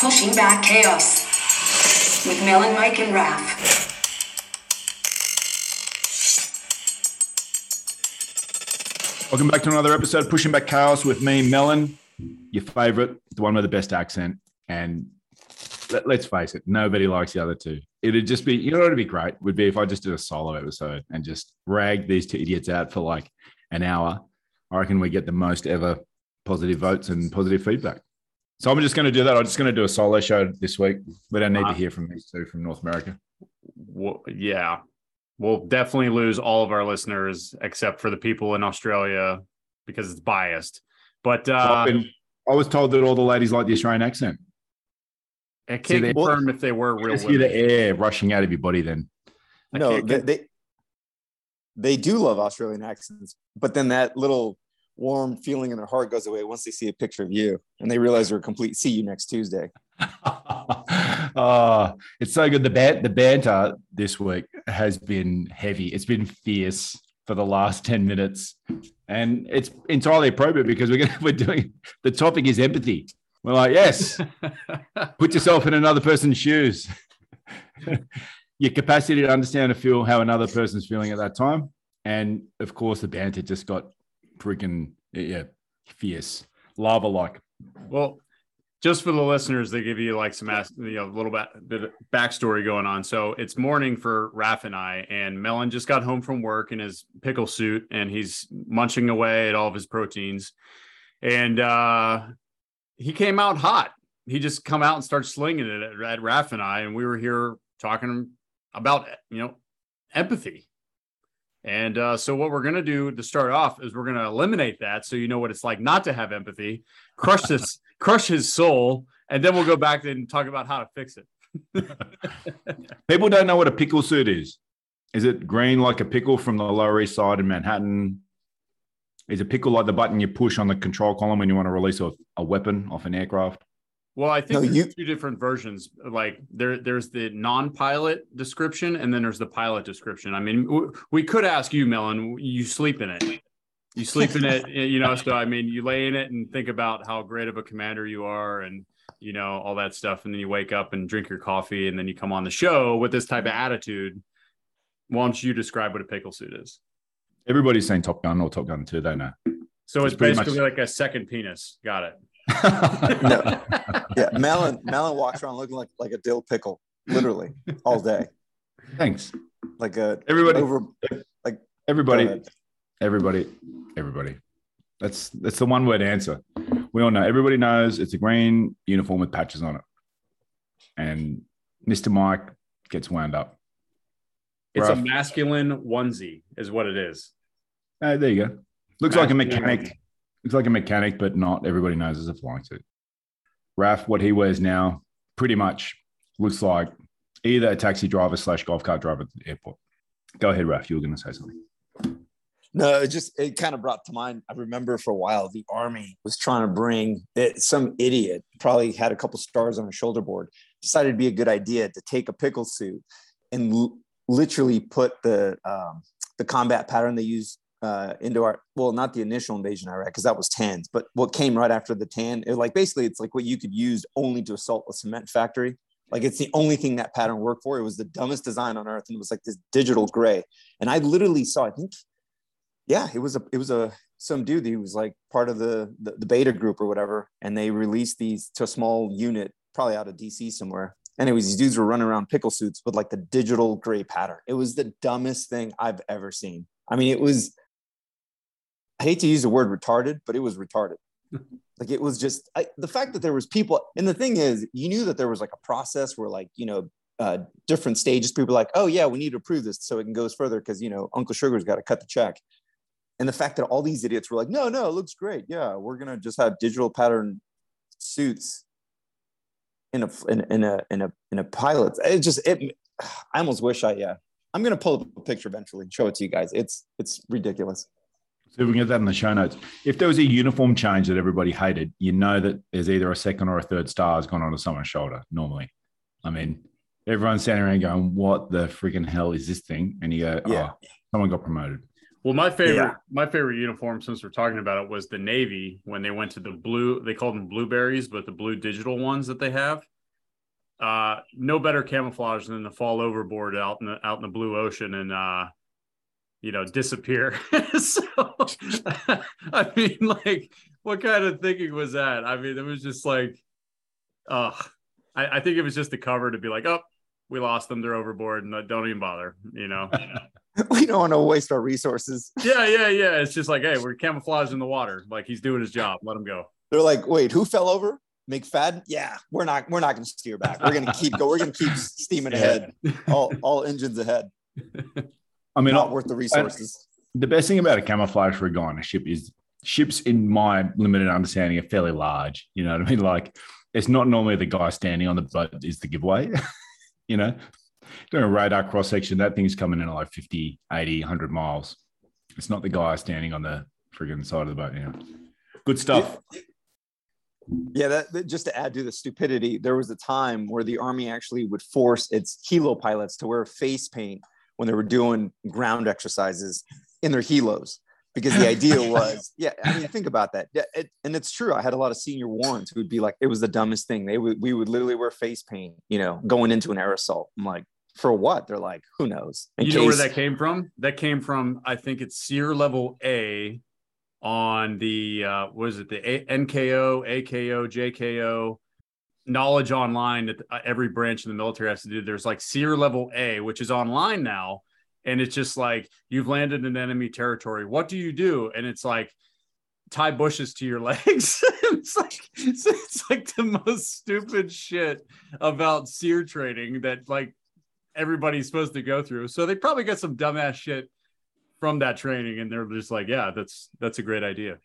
Pushing Back Chaos with Melon, Mike, and Raph. Welcome back to another episode of Pushing Back Chaos with me, Melon, your favorite, the one with the best accent. And let, us face it, nobody likes the other two. It'd just be, you know, it'd be great would be if I just did a solo episode and just rag these two idiots out for like an hour. I reckon we get the most ever positive votes and positive feedback. So I'm just going to do that. I'm just going to do a solo show this week. We don't need uh, to hear from these two from North America. Well, yeah, we'll definitely lose all of our listeners except for the people in Australia because it's biased. But uh, been, I was told that all the ladies like the Australian accent. I can't See, confirm if they were real. Hear the air rushing out of your body. Then no, they, they they do love Australian accents, but then that little warm feeling in their heart goes away once they see a picture of you and they realize they're a complete. See you next Tuesday. oh, it's so good. The ban- the banter this week has been heavy. It's been fierce for the last 10 minutes. And it's entirely appropriate because we're gonna we're doing the topic is empathy. We're like, yes, put yourself in another person's shoes. Your capacity to understand and feel how another person's feeling at that time. And of course, the banter just got freaking yeah, fierce, lava like. Well, just for the listeners, they give you like some you know a little bit, bit of backstory going on. So it's morning for Raph and I, and Melon just got home from work in his pickle suit, and he's munching away at all of his proteins, and uh, he came out hot. He just come out and started slinging it at, at Raph and I, and we were here talking about you know empathy. And uh, so, what we're going to do to start off is we're going to eliminate that, so you know what it's like not to have empathy. Crush this crush his soul, and then we'll go back and talk about how to fix it. People don't know what a pickle suit is. Is it green like a pickle from the Lower East Side in Manhattan? Is a pickle like the button you push on the control column when you want to release a, a weapon off an aircraft? Well, I think no, there's you... two different versions. Like there, there's the non-pilot description, and then there's the pilot description. I mean, we could ask you, Melon. You sleep in it you sleep in it, you know. So I mean, you lay in it and think about how great of a commander you are, and you know all that stuff, and then you wake up and drink your coffee, and then you come on the show with this type of attitude. Why don't you describe what a pickle suit is? Everybody's saying Top Gun or Top Gun 2, don't know. So it's, it's basically much... like a second penis. Got it. No. Yeah, Melon Melon walks around looking like like a dill pickle, literally all day. Thanks. Like a everybody over like everybody everybody, everybody. That's that's the one word answer. We all know. Everybody knows it's a green uniform with patches on it, and Mister Mike gets wound up. It's Rough. a masculine onesie, is what it is. Uh, there you go. Looks masculine. like a mechanic. Looks like a mechanic, but not. Everybody knows it's a flying suit. Raf, what he wears now, pretty much looks like either a taxi driver slash golf cart driver at the airport. Go ahead, Raf. You were going to say something. No, it just it kind of brought to mind. I remember for a while the army was trying to bring it, some idiot, probably had a couple stars on a shoulder board, decided it'd be a good idea to take a pickle suit and l- literally put the um, the combat pattern they used uh, into our well, not the initial invasion of Iraq because that was tans, but what came right after the tan, it like basically it's like what you could use only to assault a cement factory. Like it's the only thing that pattern worked for. It was the dumbest design on earth, and it was like this digital gray. And I literally saw, I think yeah, it was a it was a some dude he was like part of the, the, the beta group or whatever, and they released these to a small unit, probably out of DC somewhere. Anyways, these dudes were running around pickle suits with like the digital gray pattern. It was the dumbest thing I've ever seen. I mean, it was. I hate to use the word retarded, but it was retarded. like it was just I, the fact that there was people, and the thing is, you knew that there was like a process where like you know uh, different stages. People were like, oh yeah, we need to approve this so it can goes further because you know Uncle Sugar's got to cut the check and the fact that all these idiots were like no no it looks great yeah we're gonna just have digital pattern suits in a in, in a in a in a pilot it just it i almost wish i yeah i'm gonna pull up a picture eventually and show it to you guys it's it's ridiculous so we can get that in the show notes. If there was a uniform change that everybody hated, you know that there's either a second or a third star has gone onto someone's shoulder. Normally, I mean, everyone's standing around going, "What the freaking hell is this thing?" And you go, "Yeah, oh, someone got promoted." Well, my favorite, Yeah. my favorite uniform, since we're talking about it, was the Navy when they went to the blue. They called them blueberries, but the blue digital ones that they have. Uh, no better camouflage than to fall overboard out in the out in the blue ocean and uh, you know, disappear. so, I mean, like, what kind of thinking was that? I mean, it was just like, uh, I, I think it was just a cover to be like, oh, we lost them. They're overboard, and uh, don't even bother. You know. we don't want to waste our resources. Yeah, yeah, yeah. It's just like, hey, we're camouflaged in the water. Like he's doing his job. Let him go. They're like, wait, who fell over? McFadden? Yeah, we're not. We're not going to steer back. We're going to keep go. We're going to keep steaming ahead. All all engines ahead. I mean, Not I- worth the resources. the best thing about a camouflage for a guy on a ship is ships, in my limited understanding, are fairly large. You know what I mean? Like, it's not normally the guy standing on the boat is the giveaway. you know, doing a radar cross section, that thing's coming in at like 50, 80, 100 miles. It's not the guy standing on the friggin' side of the boat. You know, good stuff. Yeah, that, that- just to add to the stupidity, there was a time where the army actually would force its Kiowa pilots to wear face paint when they were doing ground exercises in their helos. Because the idea was, yeah, I mean, think about that. Yeah, it, and it's true. I had a lot of senior warrants who would be like, it was the dumbest thing. They would, we would literally wear face paint, you know, going into an air assault. I'm like, for what? They're like, who knows? In you know where that came from? That came from, I think it's SERE level A on the, uh, what is it, the A- NKO, AKO, JKO, knowledge online that uh, every branch in the military has to do. There's like SERE level A, which is online now. And it's just like, you've landed in enemy territory. What do you do? And it's like, tie bushes to your legs. it's like it's, it's like the most stupid shit about SERE training that like everybody's supposed to go through. So they probably got some dumbass shit from that training, and they're just like, yeah, that's that's a great idea.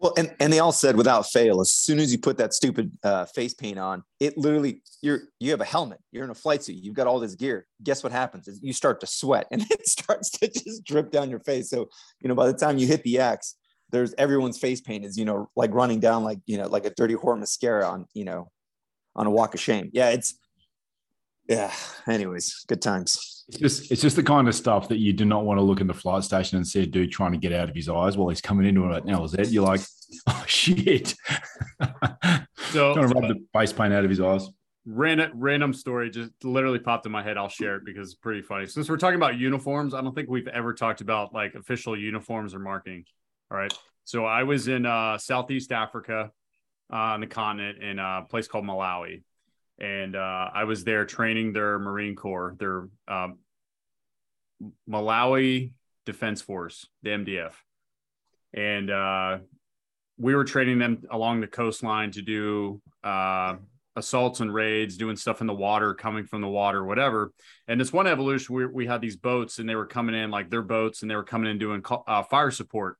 Well, and, and they all said without fail, as soon as you put that stupid uh, face paint on, it literally you're you have a helmet, you're in a flight suit, you've got all this gear. Guess what happens? Is you start to sweat and it starts to just drip down your face. So you know by the time you hit the X, there's everyone's face paint is you know like running down like you know like a dirty whore mascara on you know on a walk of shame. Yeah, it's yeah. Anyways, good times. It's just it's just the kind of stuff that you do not want to look in the flight station and see a dude trying to get out of his eyes while he's coming into it Now at LZ. You're like, oh shit. So trying to rub the face paint out of his eyes. random random story just literally popped in my head. I'll share it because it's pretty funny. Since we're talking about uniforms, I don't think we've ever talked about like official uniforms or marking. All right. So I was in uh, Southeast Africa uh, on the continent in a place called Malawi. And uh, I was there training their Marine Corps, their um, Malawi Defense Force, the MDF. And uh, we were training them along the coastline to do uh, assaults and raids, doing stuff in the water, coming from the water, whatever. And this one evolution, we, we had these boats and they were coming in like their boats and they were coming in doing uh, fire support.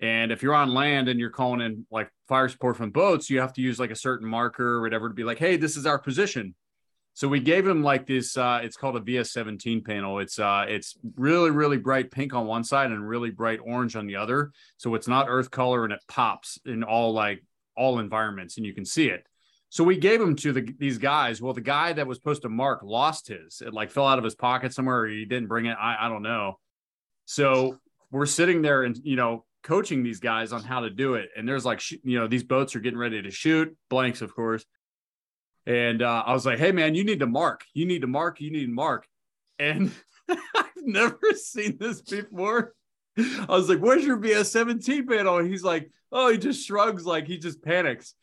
And if you're on land and you're calling in like fire support from boats, you have to use like a certain marker or whatever to be like, hey, this is our position. So we gave him like this. Uh, it's called a VS17 panel. It's uh, it's really really bright pink on one side and really bright orange on the other. So it's not earth color and it pops in all like all environments and you can see it. So we gave them to the, these guys. Well, the guy that was supposed to mark lost his. It like fell out of his pocket somewhere, or he didn't bring it. I, I don't know. So we're sitting there and you know coaching these guys on how to do it. And there's like you know these boats are getting ready to shoot blanks, of course. And uh, I was like, "Hey man, you need to mark. You need to mark. You need to mark." And I've never seen this before. I was like, "Where's your VS 17 panel?" And he's like, "Oh," he just shrugs, like he just panics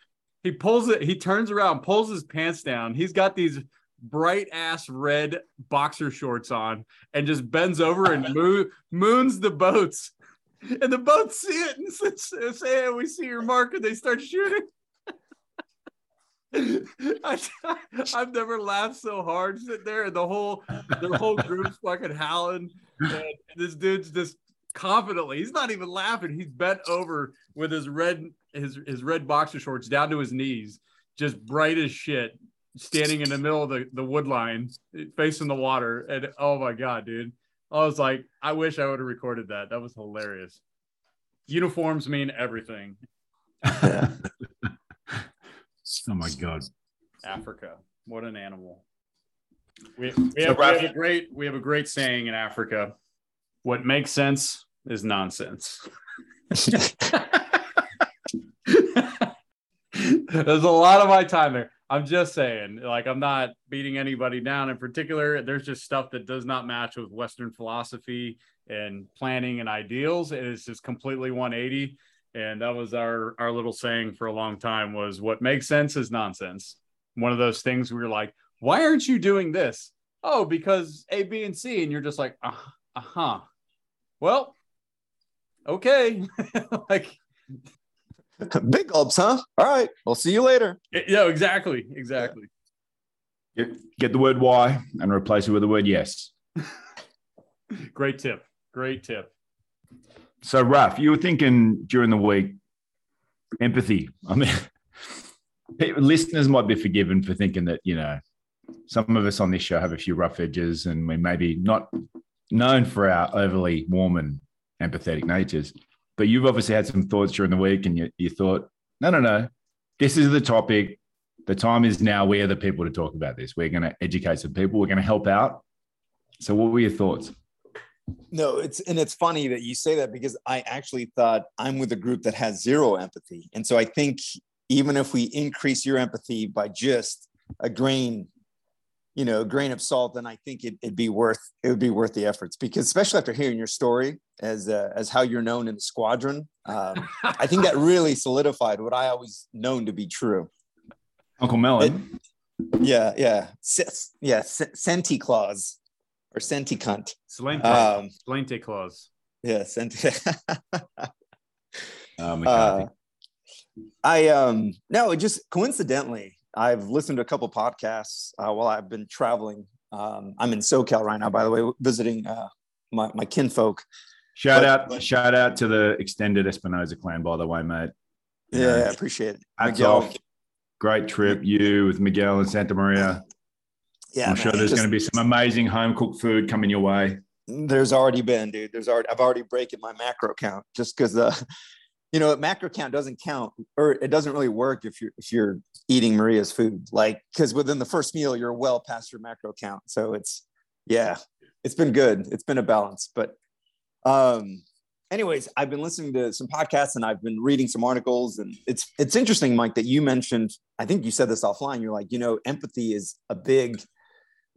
he pulls it he turns around pulls his pants down he's got these bright ass red boxer shorts on and just bends over and moo- moons the boats and the boats see it and say, say hey, we see your mark and they start shooting. I, I've never laughed so hard sitting there and the whole the whole group's fucking howling. And this dude's just confidently he's not even laughing. He's bent over with his red his his red boxer shorts down to his knees just bright as shit standing in the middle of the, the wood line facing the water. And oh my god dude i was like i wish i would have recorded that that was hilarious uniforms mean everything oh my god. africa what an animal we, we, have, we have a great we have a great saying in africa what makes sense is nonsense. There's a lot of my time there. I'm just saying, like, I'm not beating anybody down in particular. There's just stuff that does not match with Western philosophy and planning and ideals. And It is just completely 180. And that was our our little saying for a long time was what makes sense is nonsense. One of those things we were like, why aren't you doing this? Oh, because A, B, and C. And you're just like, uh huh. Well, okay. like Big gulps, huh? All right. We'll see you later. yeah, exactly. Exactly. Get, get the word why and replace it with the word yes. Great tip. Great tip. So, Raf, you were thinking during the week, empathy. I mean, listeners might be forgiven for thinking that, you know, some of us on this show have a few rough edges and we may maybe not known for our overly warm and empathetic natures. But you've obviously had some thoughts during the week and you, you thought, no, no, no, this is the topic. The time is now. We are the people to talk about this. We're going to educate some people. We're going to help out. So, what were your thoughts? No, it's and it's funny that you say that because I actually thought I'm with a group that has zero empathy. And so I think even if we increase your empathy by just a grain, you know, a grain of salt, then I think it, would be worth it would be worth the efforts because especially after hearing your story as uh, as how you're known in the squadron, um, I think that really solidified what I always known to be true. Uncle Melon. It, yeah, yeah, S- yeah, Senti Claus or Senti cunt. Slente, um, Slente clause. Yeah, Senti. oh, uh, I um no, it just coincidentally, I've listened to a couple podcasts uh, while I've been traveling. Um, I'm in SoCal right now, by the way, visiting uh, my my kinfolk. Shout but, out, but, shout out to the extended Espinosa clan, by the way, mate. Yeah, yeah appreciate it. Hats Miguel. off. Great trip, you with Miguel and Santa Maria. Yeah, I'm man, sure there's going to be some amazing home cooked food coming your way. There's already been, dude. There's already I've already breaking my macro count just because the, you know, macro count doesn't count or it doesn't really work if you're if you're eating Maria's food, like because within the first meal you're well past your macro count. So it's yeah, it's been good. It's been a balance, but um, anyways, I've been listening to some podcasts and I've been reading some articles, and it's it's interesting, Mike, that you mentioned. I think you said this offline. You're like, you know, empathy is a big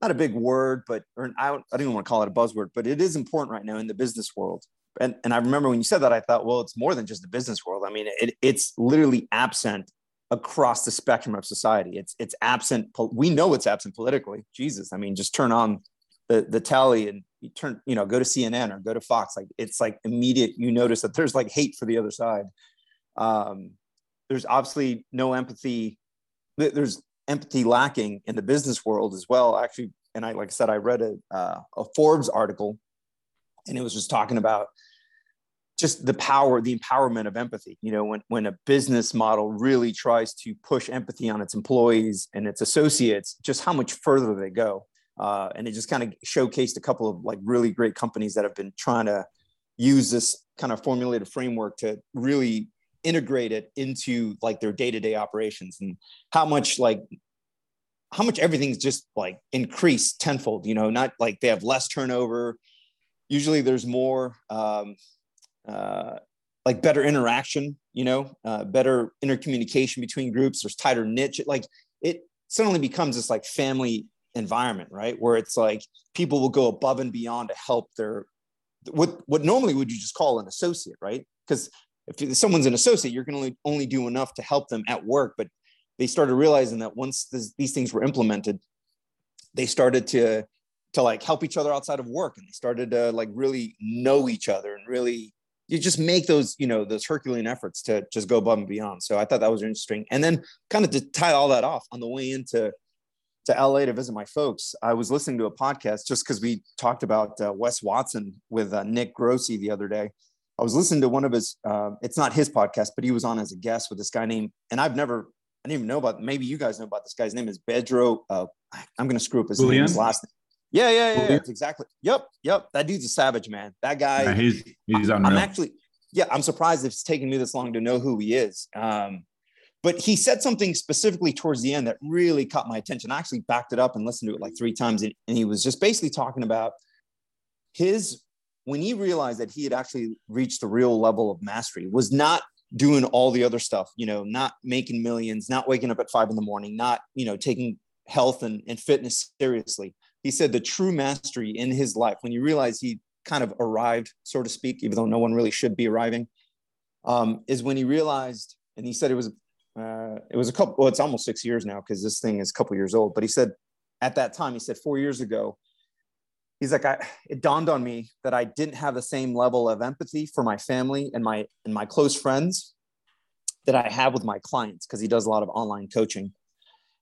not a big word, but or I don't, I don't even want to call it a buzzword, but it is important right now in the business world. And, and I remember when you said that, I thought, well, it's more than just the business world. I mean, it, it's literally absent across the spectrum of society. It's it's absent. We know it's absent politically. Jesus, I mean, just turn on the the tally and you turn, you know, go to CNN or go to Fox. Like it's like immediate. You notice that there's like hate for the other side. Um, there's obviously no empathy. There's empathy lacking in the business world as well. Actually, and I like I said, I read a, uh, a Forbes article, and it was just talking about just the power, the empowerment of empathy. You know, when when a business model really tries to push empathy on its employees and its associates, just how much further they go. Uh, and it just kind of showcased a couple of like really great companies that have been trying to use this kind of formulated framework to really integrate it into like their day-to-day operations and how much like how much everything's just like increased tenfold you know not like they have less turnover usually there's more um, uh, like better interaction you know uh, better intercommunication between groups. There's tighter niche. Like it suddenly becomes this like family environment right? Where it's like people will go above and beyond to help their what what normally would you just call an associate right? Because if someone's an associate, you're going to only, only do enough to help them at work. But they started realizing that once this, these things were implemented, they started to to like help each other outside of work, and they started to like really know each other and really you just make those you know those Herculean efforts to just go above and beyond. So I thought that was interesting. And then kind of to tie all that off on the way into to LA to visit my folks, I was listening to a podcast just because we talked about uh, Wes Watson with uh, Nick Grossi the other day I was listening to one of his, uh, it's not his podcast, but he was on as a guest with this guy named, and I've never, I didn't even know about, maybe you guys know about this guy's name is Bedro. Uh, I'm going to screw up his, name, his last name. Yeah, yeah, yeah, yeah. exactly. Yep, yep. That dude's a savage, man. That guy. Yeah, he's he's unreal. I'm actually, yeah, I'm surprised it's taken me this long to know who he is. Um, but he said something specifically towards the end that really caught my attention. I actually backed it up and listened to it like three times, and, and he was just basically talking about his when he realized that he had actually reached the real level of mastery, was not doing all the other stuff, you know, not making millions, not waking up at five in the morning, not, you know, taking health and, and fitness seriously. He said the true mastery in his life, when you realize he kind of arrived, so to speak, even though no one really should be arriving, um, is when he realized, and he said it was, uh, it was a couple, well, it's almost six years now because this thing is a couple years old, but he said at that time, he said four years ago, he's like, I, it dawned on me that I didn't have the same level of empathy for my family and my, and my close friends that I have with my clients. Cause he does a lot of online coaching.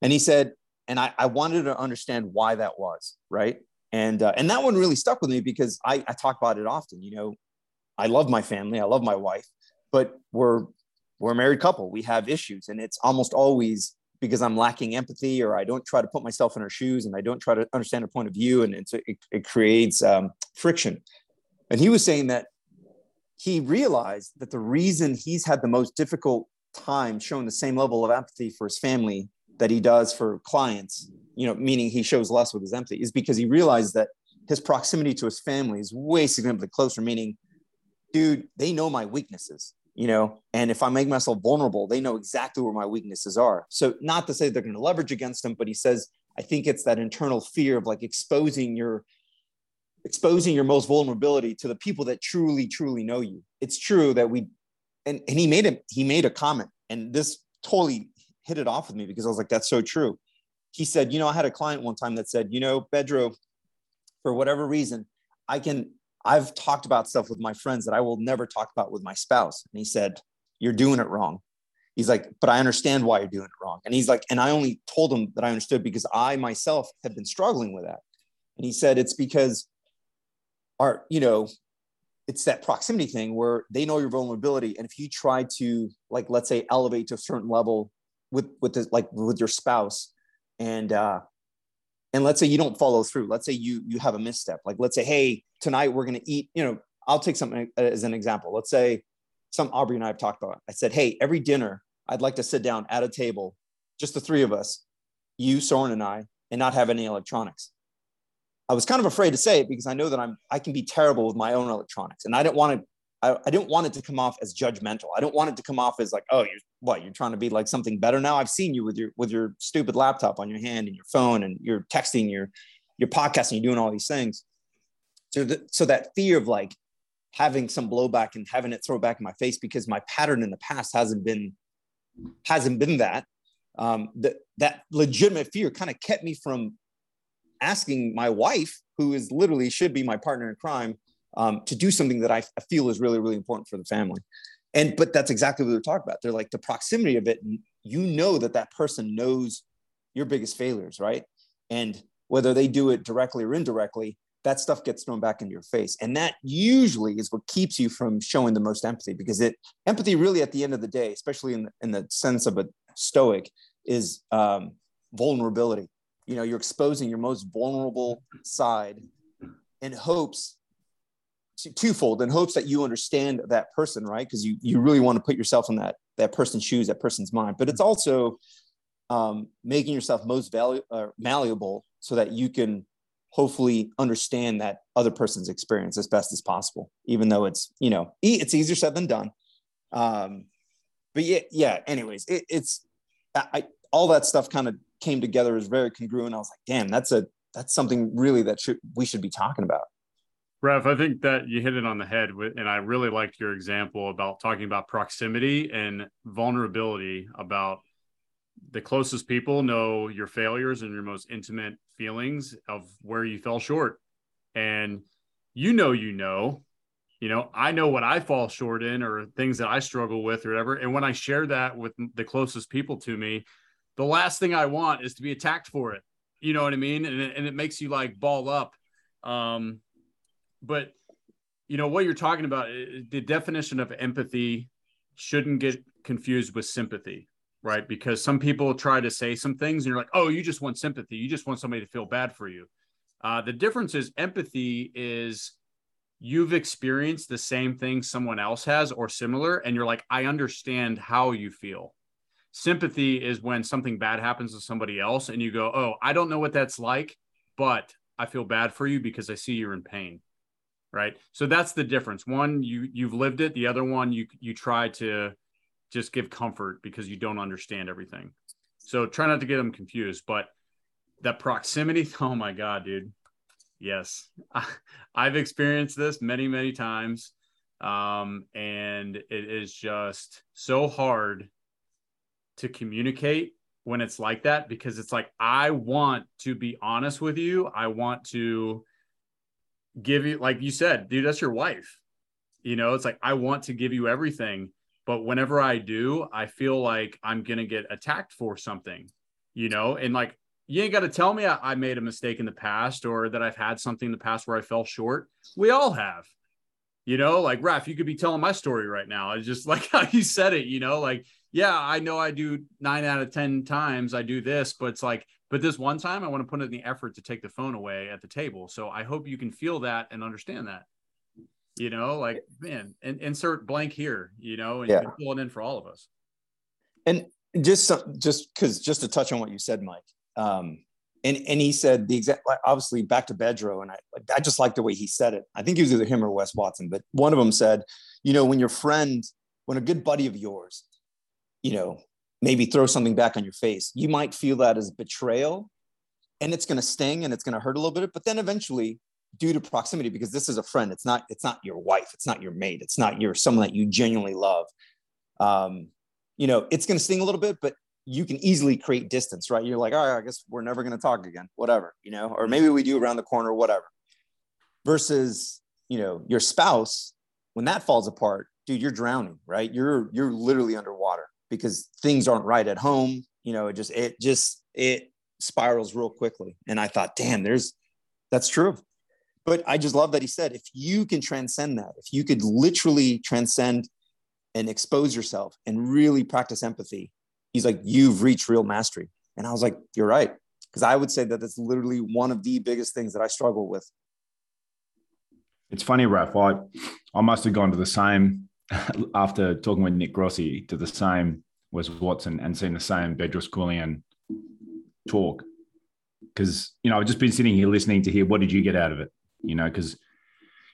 And he said, and I, I wanted to understand why that was. Right. And, uh, and that one really stuck with me because I, I talk about it often, you know, I love my family. I love my wife, but we're, we're a married couple. We have issues and it's almost always because I'm lacking empathy or I don't try to put myself in her shoes and I don't try to understand her point of view. And it, it creates um, friction. And he was saying that he realized that the reason he's had the most difficult time showing the same level of empathy for his family that he does for clients, you know, meaning he shows less with his empathy, is because he realized that his proximity to his family is way significantly closer, meaning, dude, they know my weaknesses, you know, and if I make myself vulnerable, they know exactly where my weaknesses are. So, not to say they're going to leverage against him, but he says, I think it's that internal fear of like exposing your exposing your most vulnerability to the people that truly truly know you it's true that we and, and he made a he made a comment and this totally hit it off with me because I was like, that's so true. He said, you know, I had a client one time that said, you know, Bedro, for whatever reason, I can, I've talked about stuff with my friends that I will never talk about with my spouse. And he said, you're doing it wrong. He's like, but I understand why you're doing it wrong. And he's like, and I only told him that I understood because I myself have been struggling with that. And he said, it's because our, you know, it's that proximity thing where they know your vulnerability. And if you try to, like, let's say, elevate to a certain level with with the, like with your spouse and uh and let's say you don't follow through. Let's say you you have a misstep. Like let's say hey tonight we're going to eat you know i'll take something as an example. Let's say some aubrey and i have talked about i said hey every dinner i'd like to sit down at a table just the three of us you soren and i and not have any electronics. I was kind of afraid to say it because i know that i'm i can be terrible with my own electronics and i didn't want to I, I didn't want it to come off as judgmental. I don't want it to come off as like, oh, you're what you're trying to be like something better now. I've seen you with your with your stupid laptop on your hand and your phone, and you're texting, your your podcasting, you're doing all these things. So, the, so that fear of like having some blowback and having it throw back in my face because my pattern in the past hasn't been hasn't been that. Um, that that legitimate fear kind of kept me from asking my wife, who is literally should be my partner in crime, um, to do something that I, feel is really, really important for the family. And but that's exactly what they're talking about. They're like the proximity of it. You know that that person knows your biggest failures, right? And whether they do it directly or indirectly, that stuff gets thrown back into your face. And that usually is what keeps you from showing the most empathy because it empathy really at the end of the day, especially in in the sense of a stoic, is um, vulnerability. You know, you're exposing your most vulnerable side in hopes twofold in hopes that you understand that person right? Because you you really want to put yourself in that that person's shoes that person's mind. But it's also um, making yourself most valu- uh, malleable so that you can hopefully understand that other person's experience as best as possible even though it's you know it's easier said than done. Um, but yeah yeah anyways it, it's I, all that stuff kind of came together as very congruent. I was like damn that's a that's something really that should we should be talking about Rev, I think that you hit it on the head and I really liked your example about talking about proximity and vulnerability about the closest people know your failures and your most intimate feelings of where you fell short. And you know, you know, you know, I know what I fall short in or things that I struggle with or whatever. And when I share that with the closest people to me, the last thing I want is to be attacked for it. You know what I mean? And it, and it makes you like ball up. Um, but you know what you're talking about the definition of empathy shouldn't get confused with sympathy right? Because some people try to say some things and you're like oh you just want sympathy. You just want somebody to feel bad for you. Uh, the difference is empathy is you've experienced the same thing someone else has or similar and you're like i understand how you feel. Sympathy is when something bad happens to somebody else and you go oh i don't know what that's like but i feel bad for you because i see you're in pain right? So that's the difference. One, you you've lived it. The other one, you you try to just give comfort because you don't understand everything. So try not to get them confused. But that proximity, oh my god, dude. Yes, I've experienced this many many times, um, and it is just so hard to communicate when it's like that because it's like I want to be honest with you. I want to give you like you said, dude, that's your wife. You know, it's like I want to give you everything, but whenever I do, I feel like I'm to get attacked for something. You know, and like you ain't got to tell me I, I made a mistake in the past or that I've had something in the past where I fell short. We all have you know like raf you could be telling my story right now i just like how you said it you know like yeah, I know I do nine out of 10 times I do this, but it's like, but this one time I want to put in the effort to take the phone away at the table. So I hope you can feel that and understand that. You know, like, man, and insert blank here, you know, and Yeah. you can fill it in for all of us. And just some, just because just to touch on what you said, Mike. Um, and and he said the exact obviously back to Bedro, and I I just like the way he said it. I think it was either him or Wes Watson, but one of them said, you know, when your friend, when a good buddy of yours, you know, maybe throw something back on your face, you might feel that as betrayal, and it's going to sting and it's going to hurt a little bit. But then eventually, due to proximity, because this is a friend, it's not it's not your wife, it's not your mate, it's not your someone that you genuinely love. Um, you know, it's going to sting a little bit, but you can easily create distance, right? You're like, all right, I guess we're never going to talk again, whatever, you know, or maybe we do around the corner, whatever. Versus, you know, your spouse, when that falls apart, dude, you're drowning, right? You're you're literally underwater because things aren't right at home. You know, it just it just it spirals real quickly. And I thought, damn, there's that's true. But I just love that he said, if you can transcend that, if you could literally transcend and expose yourself and really practice empathy, he's like, you've reached real mastery. And I was like, you're right. Because I would say that that's literally one of the biggest things that I struggle with. It's funny, Raph. I, I must have gone to the same after talking with Nick Grossi to the same Wes Watson and seen the same Bedros Keuilian talk. Because you know I've just been sitting here listening to hear what did you get out of it? You know, because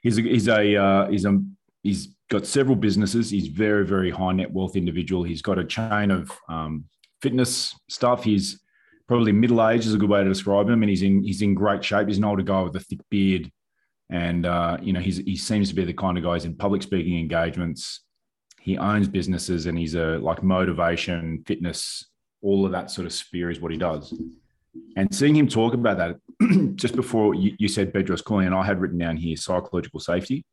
he's a he's a uh, he's a he's got several businesses. He's very very high net wealth individual. He's got a chain of um, fitness stuff. He's probably middle aged is a good way to describe him, and he's in he's in great shape. He's an older guy with a thick beard and uh, you know he seems to be the kind of guy in public speaking engagements. He owns businesses and he's a like motivation, fitness, all of that sort of sphere is what he does. And seeing him talk about that just before you, you said Bedros Keuilian, I had written down here psychological safety,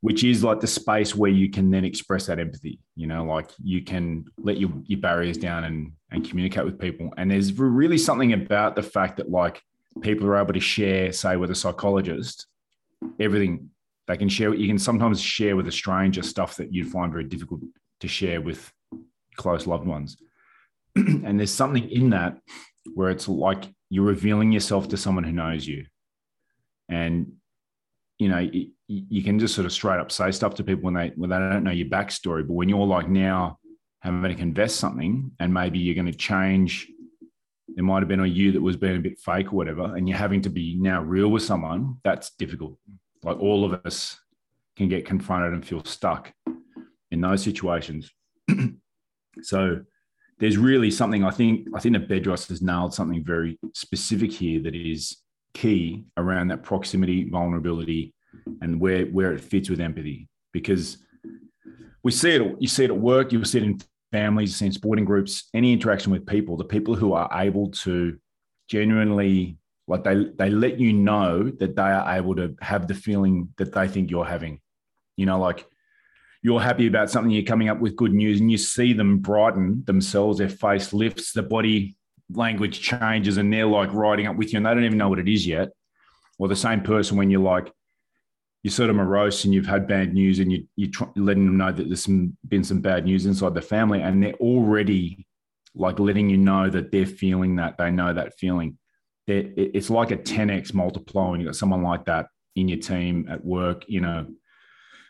which is like the space where you can then express that empathy. You know, like you can let your, your barriers down and and communicate with people. And there's really something about the fact that like people are able to share, say, with a psychologist, everything they can share. You can sometimes share with a stranger stuff that you'd find very difficult to share with close loved ones. and there's something in that where it's like you're revealing yourself to someone who knows you. And, you know, you, you can just sort of straight up say stuff to people when they when they don't know your backstory. But when you're like now having to confess something and maybe you're going to change there might have been on you that was being a bit fake or whatever, and you're having to be now real with someone, that's difficult. Like all of us can get confronted and feel stuck in those situations. so there's really something I think I think that Bedros has nailed something very specific here that is key around that proximity, vulnerability, and where where it fits with empathy. Because we see it, you see it at work, you see it in families, seen sporting groups, any interaction with people, the people who are able to genuinely like they they let you know that they are able to have the feeling that they think you're having. You know, like you're happy about something, you're coming up with good news, and you see them brighten themselves, their face lifts, the body language changes, and they're like riding up with you, and they don't even know what it is yet. Or the same person when you're like, you're sort of morose and you've had bad news and you, you're letting them know that there's some, been some bad news inside the family and they're already like letting you know that they're feeling that they know that feeling. They're, it's like a 10x multiplier when you've got someone like that in your team at work in a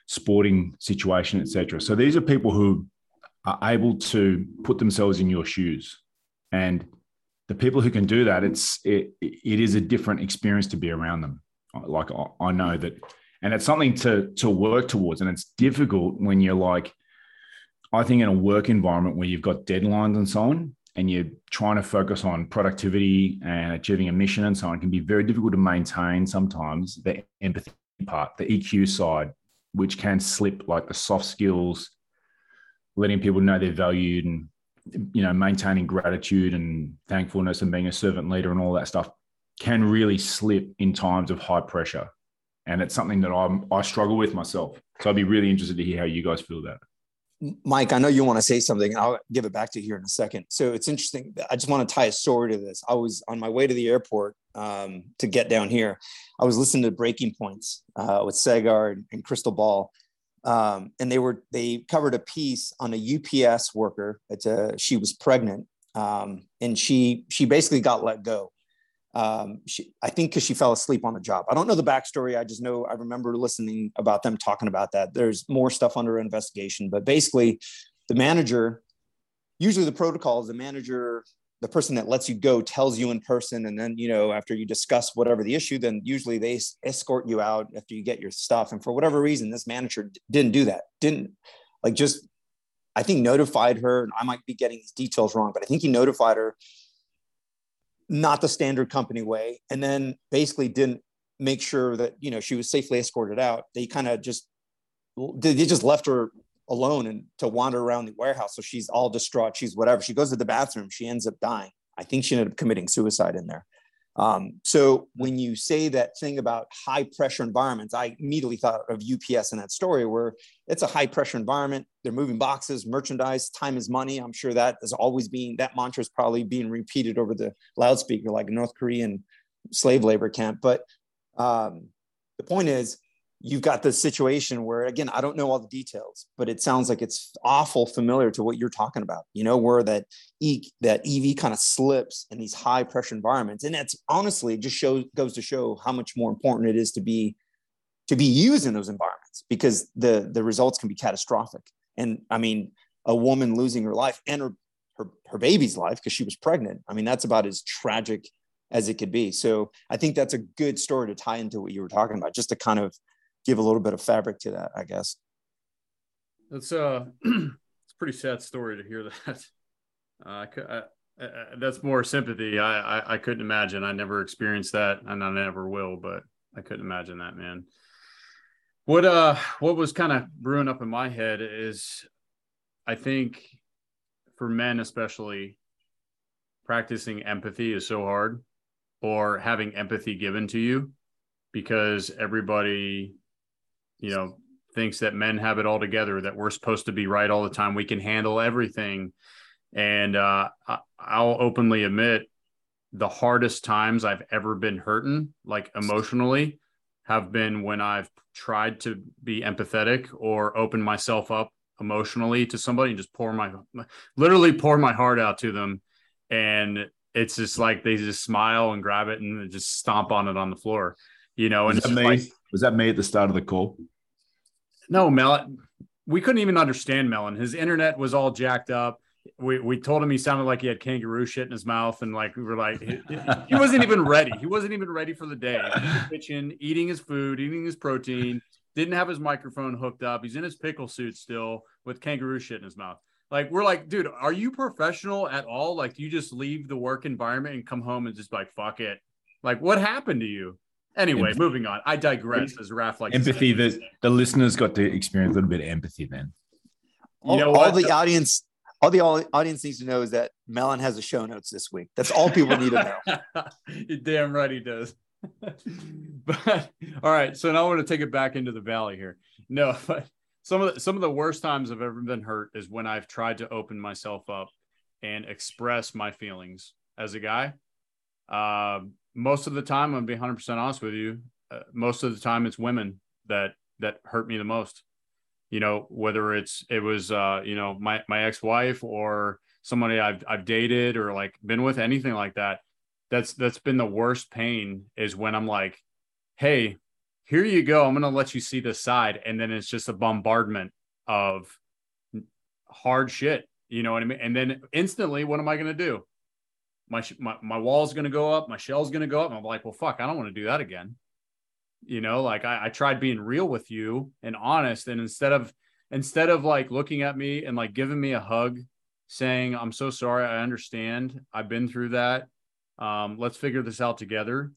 sporting situation etc so these are people who are able to put themselves in your shoes. And the people who can do that it's it, it is a different experience to be around them. Like I know that and it's something to to work towards. And it's difficult when you're like, I think in a work environment where you've got deadlines and so on, and you're trying to focus on productivity and achieving a mission and so on, can be very difficult to maintain sometimes the empathy part, the EQ side, which can slip like the soft skills, letting people know they're valued and you know, maintaining gratitude and thankfulness and being a servant leader and all that stuff can really slip in times of high pressure. And it's something that I'm, I struggle with myself. So I'd be really interested to hear how you guys feel about it. Mike, I know you want to say something. I'll give it back to you here in a second. So it's interesting. I just want to tie a story to this. I was on my way to the airport um, to get down here. I was listening to Breaking Points uh, with Saagar and Krystal Ball, um, and they were they covered a piece on a UPS worker. It's a, she was pregnant, um, and she she basically got let go. Um, she, I think because she fell asleep on the job. I don't know the backstory. I just know I remember listening about them talking about that. There's more stuff under investigation, but basically, the manager. Usually, the protocol is the manager the person that lets you go tells you in person and then you know after you discuss whatever the issue then usually they escort you out after you get your stuff and for whatever reason this manager didn't do that didn't like just i think notified her and i might be getting these details wrong but i think he notified her not the standard company way and then basically didn't make sure that you know she was safely escorted out they kind of just they just left her alone and to wander around the warehouse. So she's all distraught. She's whatever. She goes to the bathroom. She ends up dying. I think she ended up committing suicide in there. Um, so when you say that thing about high pressure environments, I immediately thought of UPS in that story where it's a high pressure environment. They're moving boxes, merchandise, time is money. I'm sure that is always being, that mantra is probably being repeated over the loudspeaker like North Korean slave labor camp. But um, the point is, you've got this situation where again i don't know all the details but it sounds like it's awful familiar to what you're talking about you know where that e that ev kind of slips in these high pressure environments. And that's honestly just shows goes to show how much more important it is to be to be used in those environments because the the results can be catastrophic. And i mean a woman losing her life and her her, her baby's life because she was pregnant i mean that's about as tragic as it could be. So i think that's a good story to tie into what you were talking about just to kind of give a little bit of fabric to that, I guess. That's uh, it's a pretty sad story to hear that. Uh, I, I, that's more sympathy. I, I I couldn't imagine. I never experienced that, and I never will. But I couldn't imagine that, man. What uh, what was kind of brewing up in my head is, I think, for men especially, practicing empathy is so hard, or having empathy given to you, because everybody you know, thinks that men have it all together, that we're supposed to be right all the time. We can handle everything. And uh, I'll openly admit the hardest times I've ever been hurting, like emotionally, have been when I've tried to be empathetic or open myself up emotionally to somebody and just pour my literally pour my heart out to them. And it's just like they just smile and grab it and just stomp on it on the floor, you know. And was that, me? Like, was that me at the start of the call? No, Melon. We couldn't even understand Melon. His internet was all jacked up. We, we told him he sounded like he had kangaroo shit in his mouth, and like we were like, he, he wasn't even ready. He wasn't even ready for the day. The kitchen, eating his food, eating his protein. Didn't have his microphone hooked up. He's in his pickle suit still with kangaroo shit in his mouth. Like we're like, dude, are you professional at all? Like, do you just leave the work environment and come home and just like fuck it? Like, what happened to you? Anyway, empathy. moving on. I digress. As Raph like empathy. The the listeners got to experience a little bit of empathy. Then you know all, all the audience, all the audience needs to know is that Melon has a show notes this week. That's all people need to know. You're damn right he does. but all right, so now I want to take it back into the valley here. No, but some of the, some of the worst times I've ever been hurt is when I've tried to open myself up and express my feelings as a guy. Um, most of the time, I'm gonna be 100 percent honest with you. Uh, most of the time, it's women that that hurt me the most. You know, whether it's it was uh, you know my my ex wife or somebody I've I've dated or like been with anything like that. That's that's been the worst pain is when I'm like, hey, here you go. I'm gonna let you see this side, and then it's just a bombardment of hard shit. You know what I mean? And then instantly, what am I gonna do? My my, my wall's going to go up, my shell's going to go up. And I'm like, well, fuck, I don't want to do that again. You know, like I, I tried being real with you and honest. And instead of instead of like looking at me and like giving me a hug, saying, I'm so sorry, I understand. I've been through that. Um, let's figure this out together.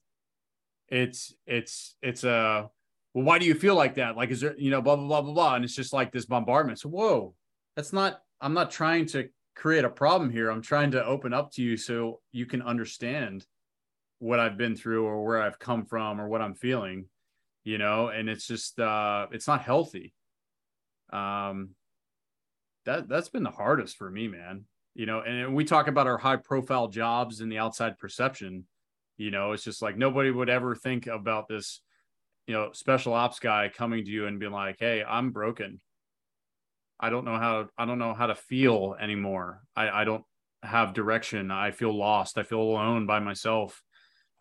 It's it's it's a well, why do you feel like that? Like, is there, you know, blah, blah, blah, blah, blah. And it's just like this bombardment. So, whoa, that's not, I'm not trying to create a problem here. I'm trying to open up to you so you can understand what I've been through or where I've come from or what I'm feeling, you know, and it's just, uh, it's not healthy. Um, that, that's been the hardest for me, man, you know, and we talk about our high profile jobs and the outside perception, you know, it's just like nobody would ever think about this you know, special ops guy coming to you and being like, "Hey, I'm broken. I don't know how I don't know how to feel anymore. I, I don't have direction. I feel lost. I feel alone by myself.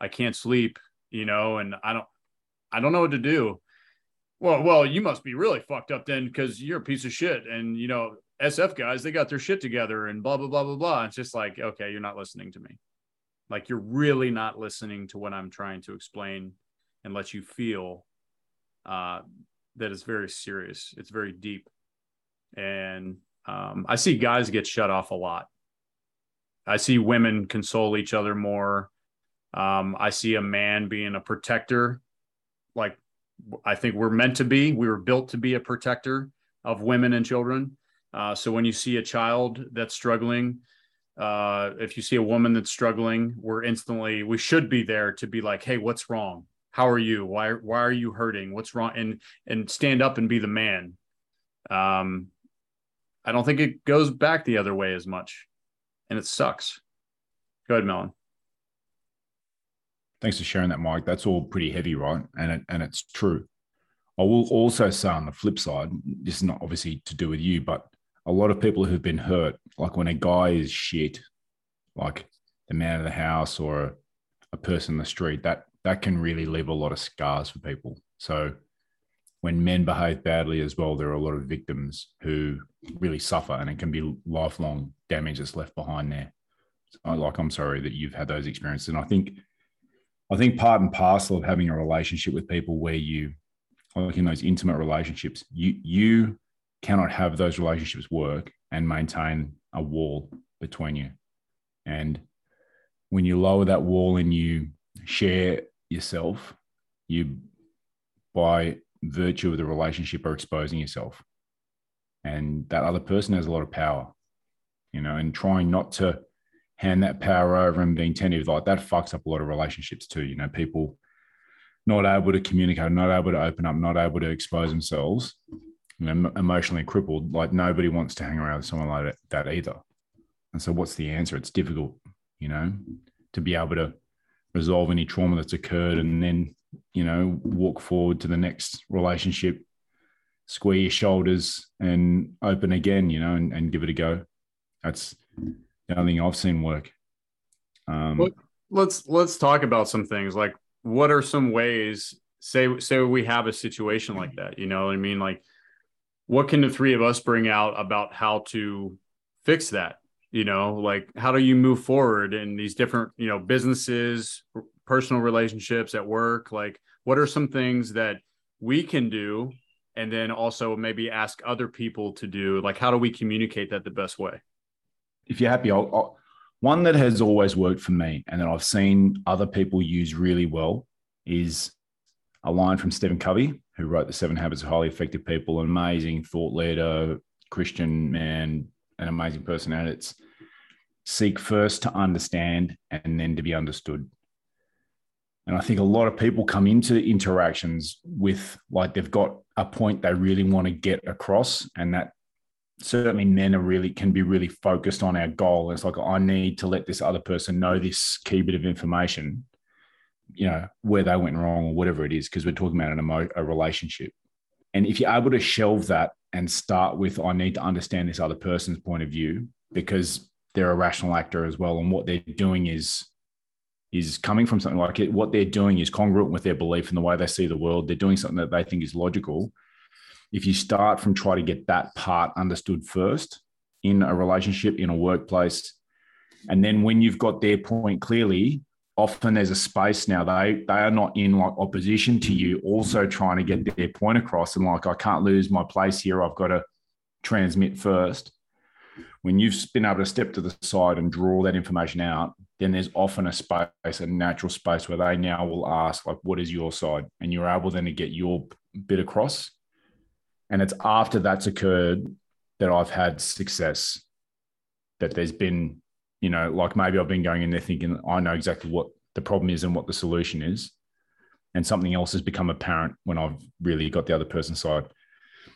I can't sleep, you know, and I don't I don't know what to do. Well, well, you must be really fucked up then because you're a piece of shit. And you know, SF guys, they got their shit together and blah blah blah blah blah. It's just like, okay, you're not listening to me. Like you're really not listening to what I'm trying to explain and let you feel uh, that is very serious. It's very deep. And um, I see guys get shut off a lot. I see women console each other more. Um, I see a man being a protector, like I think we're meant to be. We were built to be a protector of women and children. Uh, so when you see a child that's struggling, uh, if you see a woman that's struggling, we're instantly we should be there to be like, hey, what's wrong? how are you why why are you hurting what's wrong and and stand up and be the man um i don't think it goes back the other way as much and it sucks. Go ahead melon. Thanks for sharing that mike. That's all pretty heavy right? And it, and it's true. I will also say on the flip side this is not obviously to do with you but a lot of people who've been hurt like when a guy is shit like the man of the house or a person in the street that that can really leave a lot of scars for people. So when men behave badly as well, there are a lot of victims who really suffer, and it can be lifelong damage that's left behind there. So, like, I'm sorry that you've had those experiences, and I think, I think part and parcel of having a relationship with people where you, like in those intimate relationships, you you cannot have those relationships work and maintain a wall between you, and when you lower that wall and you share yourself, you by virtue of the relationship are exposing yourself. And that other person has a lot of power, you know, and trying not to hand that power over and being tentative like that fucks up a lot of relationships too. You know, people not able to communicate, not able to open up, not able to expose themselves, you know, emotionally crippled. Like nobody wants to hang around with someone like that either. And so, what's the answer? It's difficult, you know, to be able to resolve any trauma that's occurred and then you know walk forward to the next relationship square your shoulders and open again you know and, and give it a go. That's the only thing i've seen work. Um, let's let's talk about some things like what are some ways say say we have a situation like that you know what i mean? Like what can the three of us bring out about how to fix that you know? Like how do you move forward in these different you know businesses personal relationships at work like what are some things that we can do? And then also maybe ask other people to do like how do we communicate that the best way? If you're happy I'll, I'll, one that has always worked for me and that i've seen other people use really well is a line from stephen covey who wrote the seven habits of highly effective people an amazing thought leader christian man an amazing person and it's seek first to understand and then to be understood. And I think a lot of people come into interactions with like they've got a point they really want to get across, and that certainly men are really can be really focused on our goal. It's like I need to let this other person know this key bit of information, you know, where they went wrong or whatever it is, because we're talking about an emo- a relationship. And if you're able to shelve that and start with, I need to understand this other person's point of view because they're a rational actor as well, and what they're doing is is coming from something like it. What they're doing is congruent with their belief and the way they see the world. They're doing something that they think is logical. If you start from trying to get that part understood first in a relationship, in a workplace, and then when you've got their point clearly, often there's a space now. They they are not in like opposition to you, also trying to get their point across. And like, I can't lose my place here. I've got to transmit first. When you've been able to step to the side and draw that information out, then there's often a space, a natural space where they now will ask, like, what is your side? And you're able then to get your bit across. And it's after that's occurred that I've had success, that there's been you know, like maybe I've been going in there thinking I know exactly what the problem is and what the solution is. And something else has become apparent when I've really got the other person's side.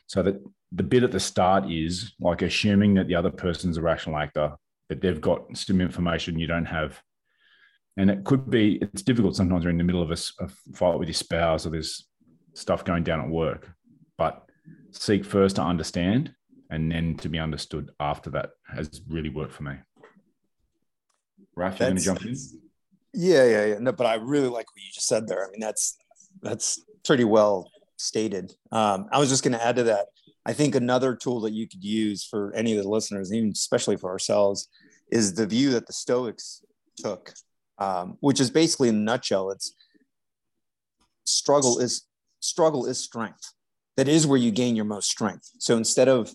So that the bit at the start is like assuming that the other person's a rational actor, that they've got some information you don't have. And it could be, it's difficult sometimes you're in the middle of a, a fight with your spouse or there's stuff going down at work, but seek first to understand and then to be understood after that has really worked for me. Raf, you going to jump in? Yeah, yeah, yeah. No, but I really like what you just said there. I mean, that's that's pretty well stated. Um, I was just going to add to that. I think another tool that you could use for any of the listeners, even especially for ourselves, is the view that the Stoics took, um, which is basically in a nutshell, it's struggle is struggle is strength. That is where you gain your most strength. So instead of,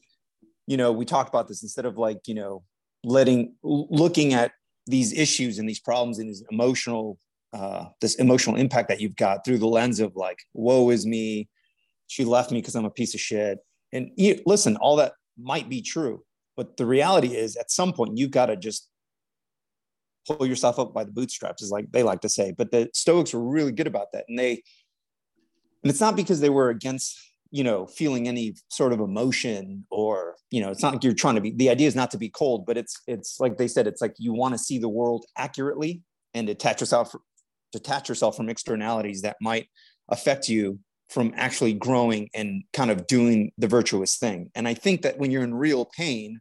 you know, we talked about this instead of like, you know, letting looking at these issues and these problems and these emotional uh, this emotional impact that you've got through the lens of like woe is me she left me because i'm a piece of shit and you, listen all that might be true but the reality is at some point you've got to just pull yourself up by the bootstraps is like they like to say. But the stoics were really good about that. And they and it's not because they were against you know feeling any sort of emotion or you know it's not like you're trying to be the idea is not to be cold but it's it's like they said it's like you want to see the world accurately and detach yourself detach yourself from externalities that might affect you from actually growing and kind of doing the virtuous thing. And i think that when you're in real pain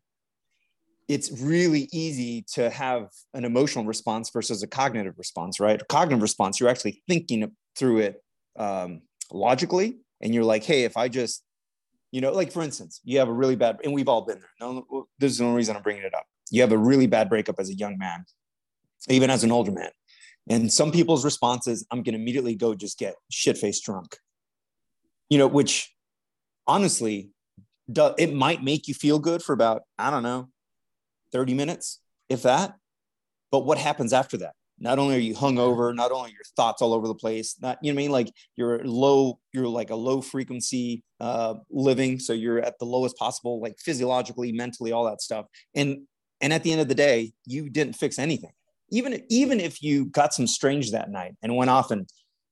it's really easy to have an emotional response versus a cognitive response right a cognitive response you're actually thinking through it um, logically and you're like, hey, if I just, you know, like for instance, you have a really bad, and we've all been there. No, this is the only reason I'm bringing it up. You have a really bad breakup as a young man, even as an older man. And some people's response is, I'm going to immediately go just get shit faced drunk, you know, which honestly, it might make you feel good for about, I don't know, 30 minutes, if that. But what happens after that? not only are you hungover, not only your thoughts all over the place, not you know what I mean, like you're low, you're like a low frequency uh, living, so you're at the lowest possible, like physiologically, mentally, all that stuff. And and at the end of the day, you didn't fix anything. Even even if you got some strange that night and went off and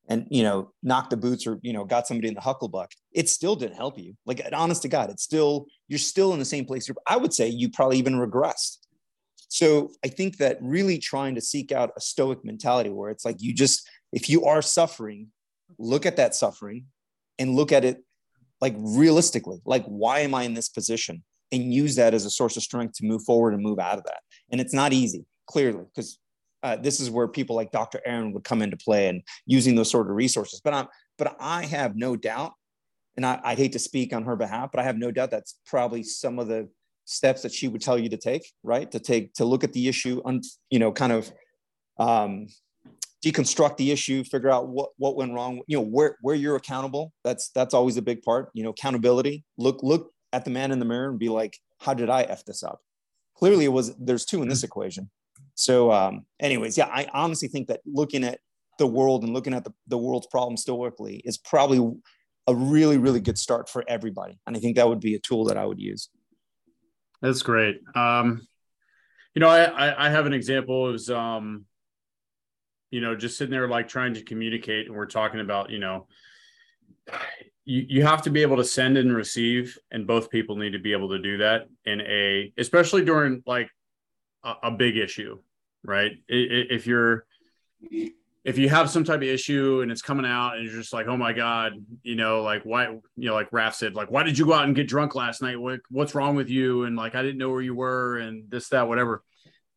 and you know knocked the boots or you know got somebody in the hucklebuck, it still didn't help you. Like honest to God, it's still you're still in the same place. I would say you probably even regressed so I think that really trying to seek out a stoic mentality where it's like you just, if you are suffering, look at that suffering and look at it like realistically, like, why am I in this position? And use that as a source of strength to move forward and move out of that. And it's not easy, clearly, because uh, this is where people like Dr. Aaron would come into play and using those sort of resources. But I'm, but I have no doubt, and I, I hate to speak on her behalf, but I have no doubt that's probably some of the steps that she would tell you to take, right? To take to look at the issue, un, you know, kind of um, deconstruct the issue, figure out what what went wrong, you know, where where you're accountable. That's that's always a big part. You know, accountability. Look look at the man in the mirror and be like, how did I f this up? Clearly, it was there's two in this equation. So, um, anyways, yeah, I honestly think that looking at the world and looking at the, the world's problems stoically is probably a really really good start for everybody and i think that would be a tool that i would use that's great. Um, you know, I, I have an example of, um, you know, just sitting there like trying to communicate, and we're talking about, you know, you, you have to be able to send and receive, and both people need to be able to do that in a, especially during like a, big issue, right? If you're if you have some type of issue and it's coming out and you're just like, oh my God, you know, like why, you know, like Raf said, like, why did you go out and get drunk last night? What, what's wrong with you? And like, I didn't know where you were and this, that, whatever.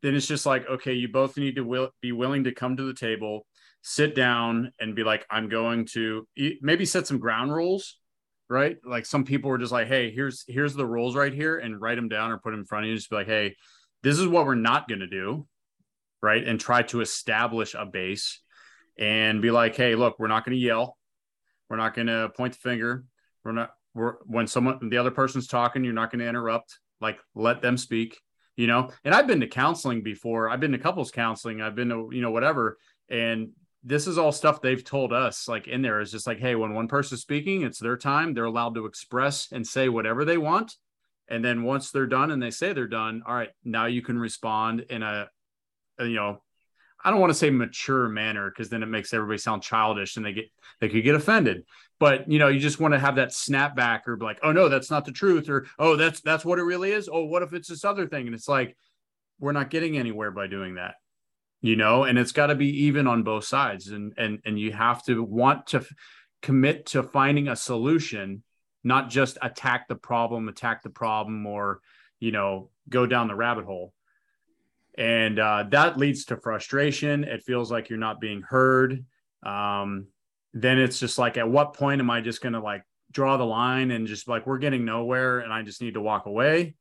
Then it's just like, okay, you both need to will, be willing to come to the table, sit down and be like, I'm going to maybe set some ground rules, right? Like some people were just like, Hey, here's, here's the rules right here and write them down or put them in front of you. Just be like, Hey, this is what we're not going to do right? And try to establish a base and be like, hey, look, we're not going to yell. We're not going to point the finger. We're not, we're, when someone, the other person's talking, you're not going to interrupt. Like, let them speak, you know? And I've been to counseling before. I've been to couples counseling. I've been to, you know, whatever. And this is all stuff they've told us like in there is just like hey when one person's speaking it's their time they're allowed to express and say whatever they want and then once they're done and they say they're done all right now you can respond in a, a you know i don't want to say mature manner because then it makes everybody sound childish and they get they could get offended. But you know you just want to have that snapback or be like oh no that's not the truth or oh that's that's what it really is. Oh what if it's this other thing? And it's like we're not getting anywhere by doing that you know? And it's got to be even on both sides. And and and you have to want to f- commit to finding a solution not just attack the problem attack the problem or you know go down the rabbit hole. And uh, that leads to frustration. It feels like you're not being heard. Um, then it's just like at what point am i just going to like draw the line and just like we're getting nowhere and i just need to walk away?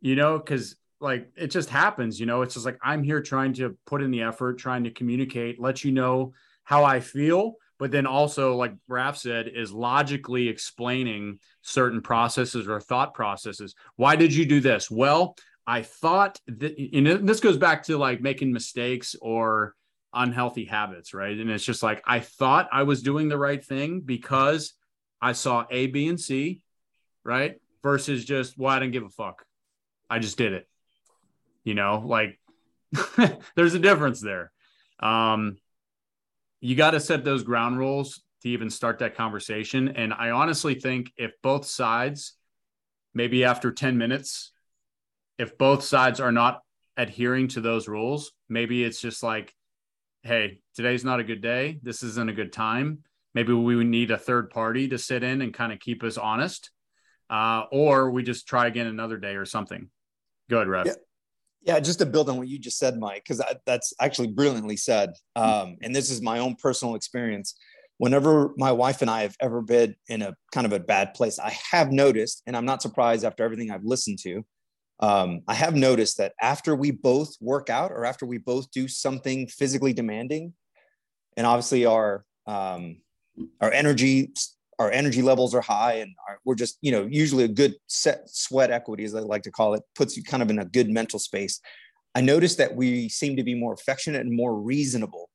You know because like it just happens you know? It's just like i'm here trying to put in the effort trying to communicate let you know how i feel but then also like Raf said is logically explaining certain processes or thought processes. Why did you do this? Well i thought that and this goes back to like making mistakes or unhealthy habits right? And it's just like i thought i was doing the right thing because i saw a b and c right? Versus just well i didn't give a fuck. I just did it. You know like there's a difference there. Um you got to set those ground rules to even start that conversation and i honestly think if both sides maybe after 10 minutes if both sides are not adhering to those rules maybe it's just like hey today's not a good day this isn't a good time maybe we need a third party to sit in and kind of keep us honest uh, or we just try again another day or something go ahead Raf. Yeah. Yeah, just to build on what you just said, Mike, because that's actually brilliantly said. Um, and this is my own personal experience. Whenever my wife and I have ever been in a kind of a bad place, I have noticed, and I'm not surprised after everything I've listened to, um, I have noticed that after we both work out or after we both do something physically demanding, and obviously our um, our energy our energy levels are high and our, we're just you know usually a good set sweat equity as i like to call it puts you kind of in a good mental space. I noticed that we seem to be more affectionate and more reasonable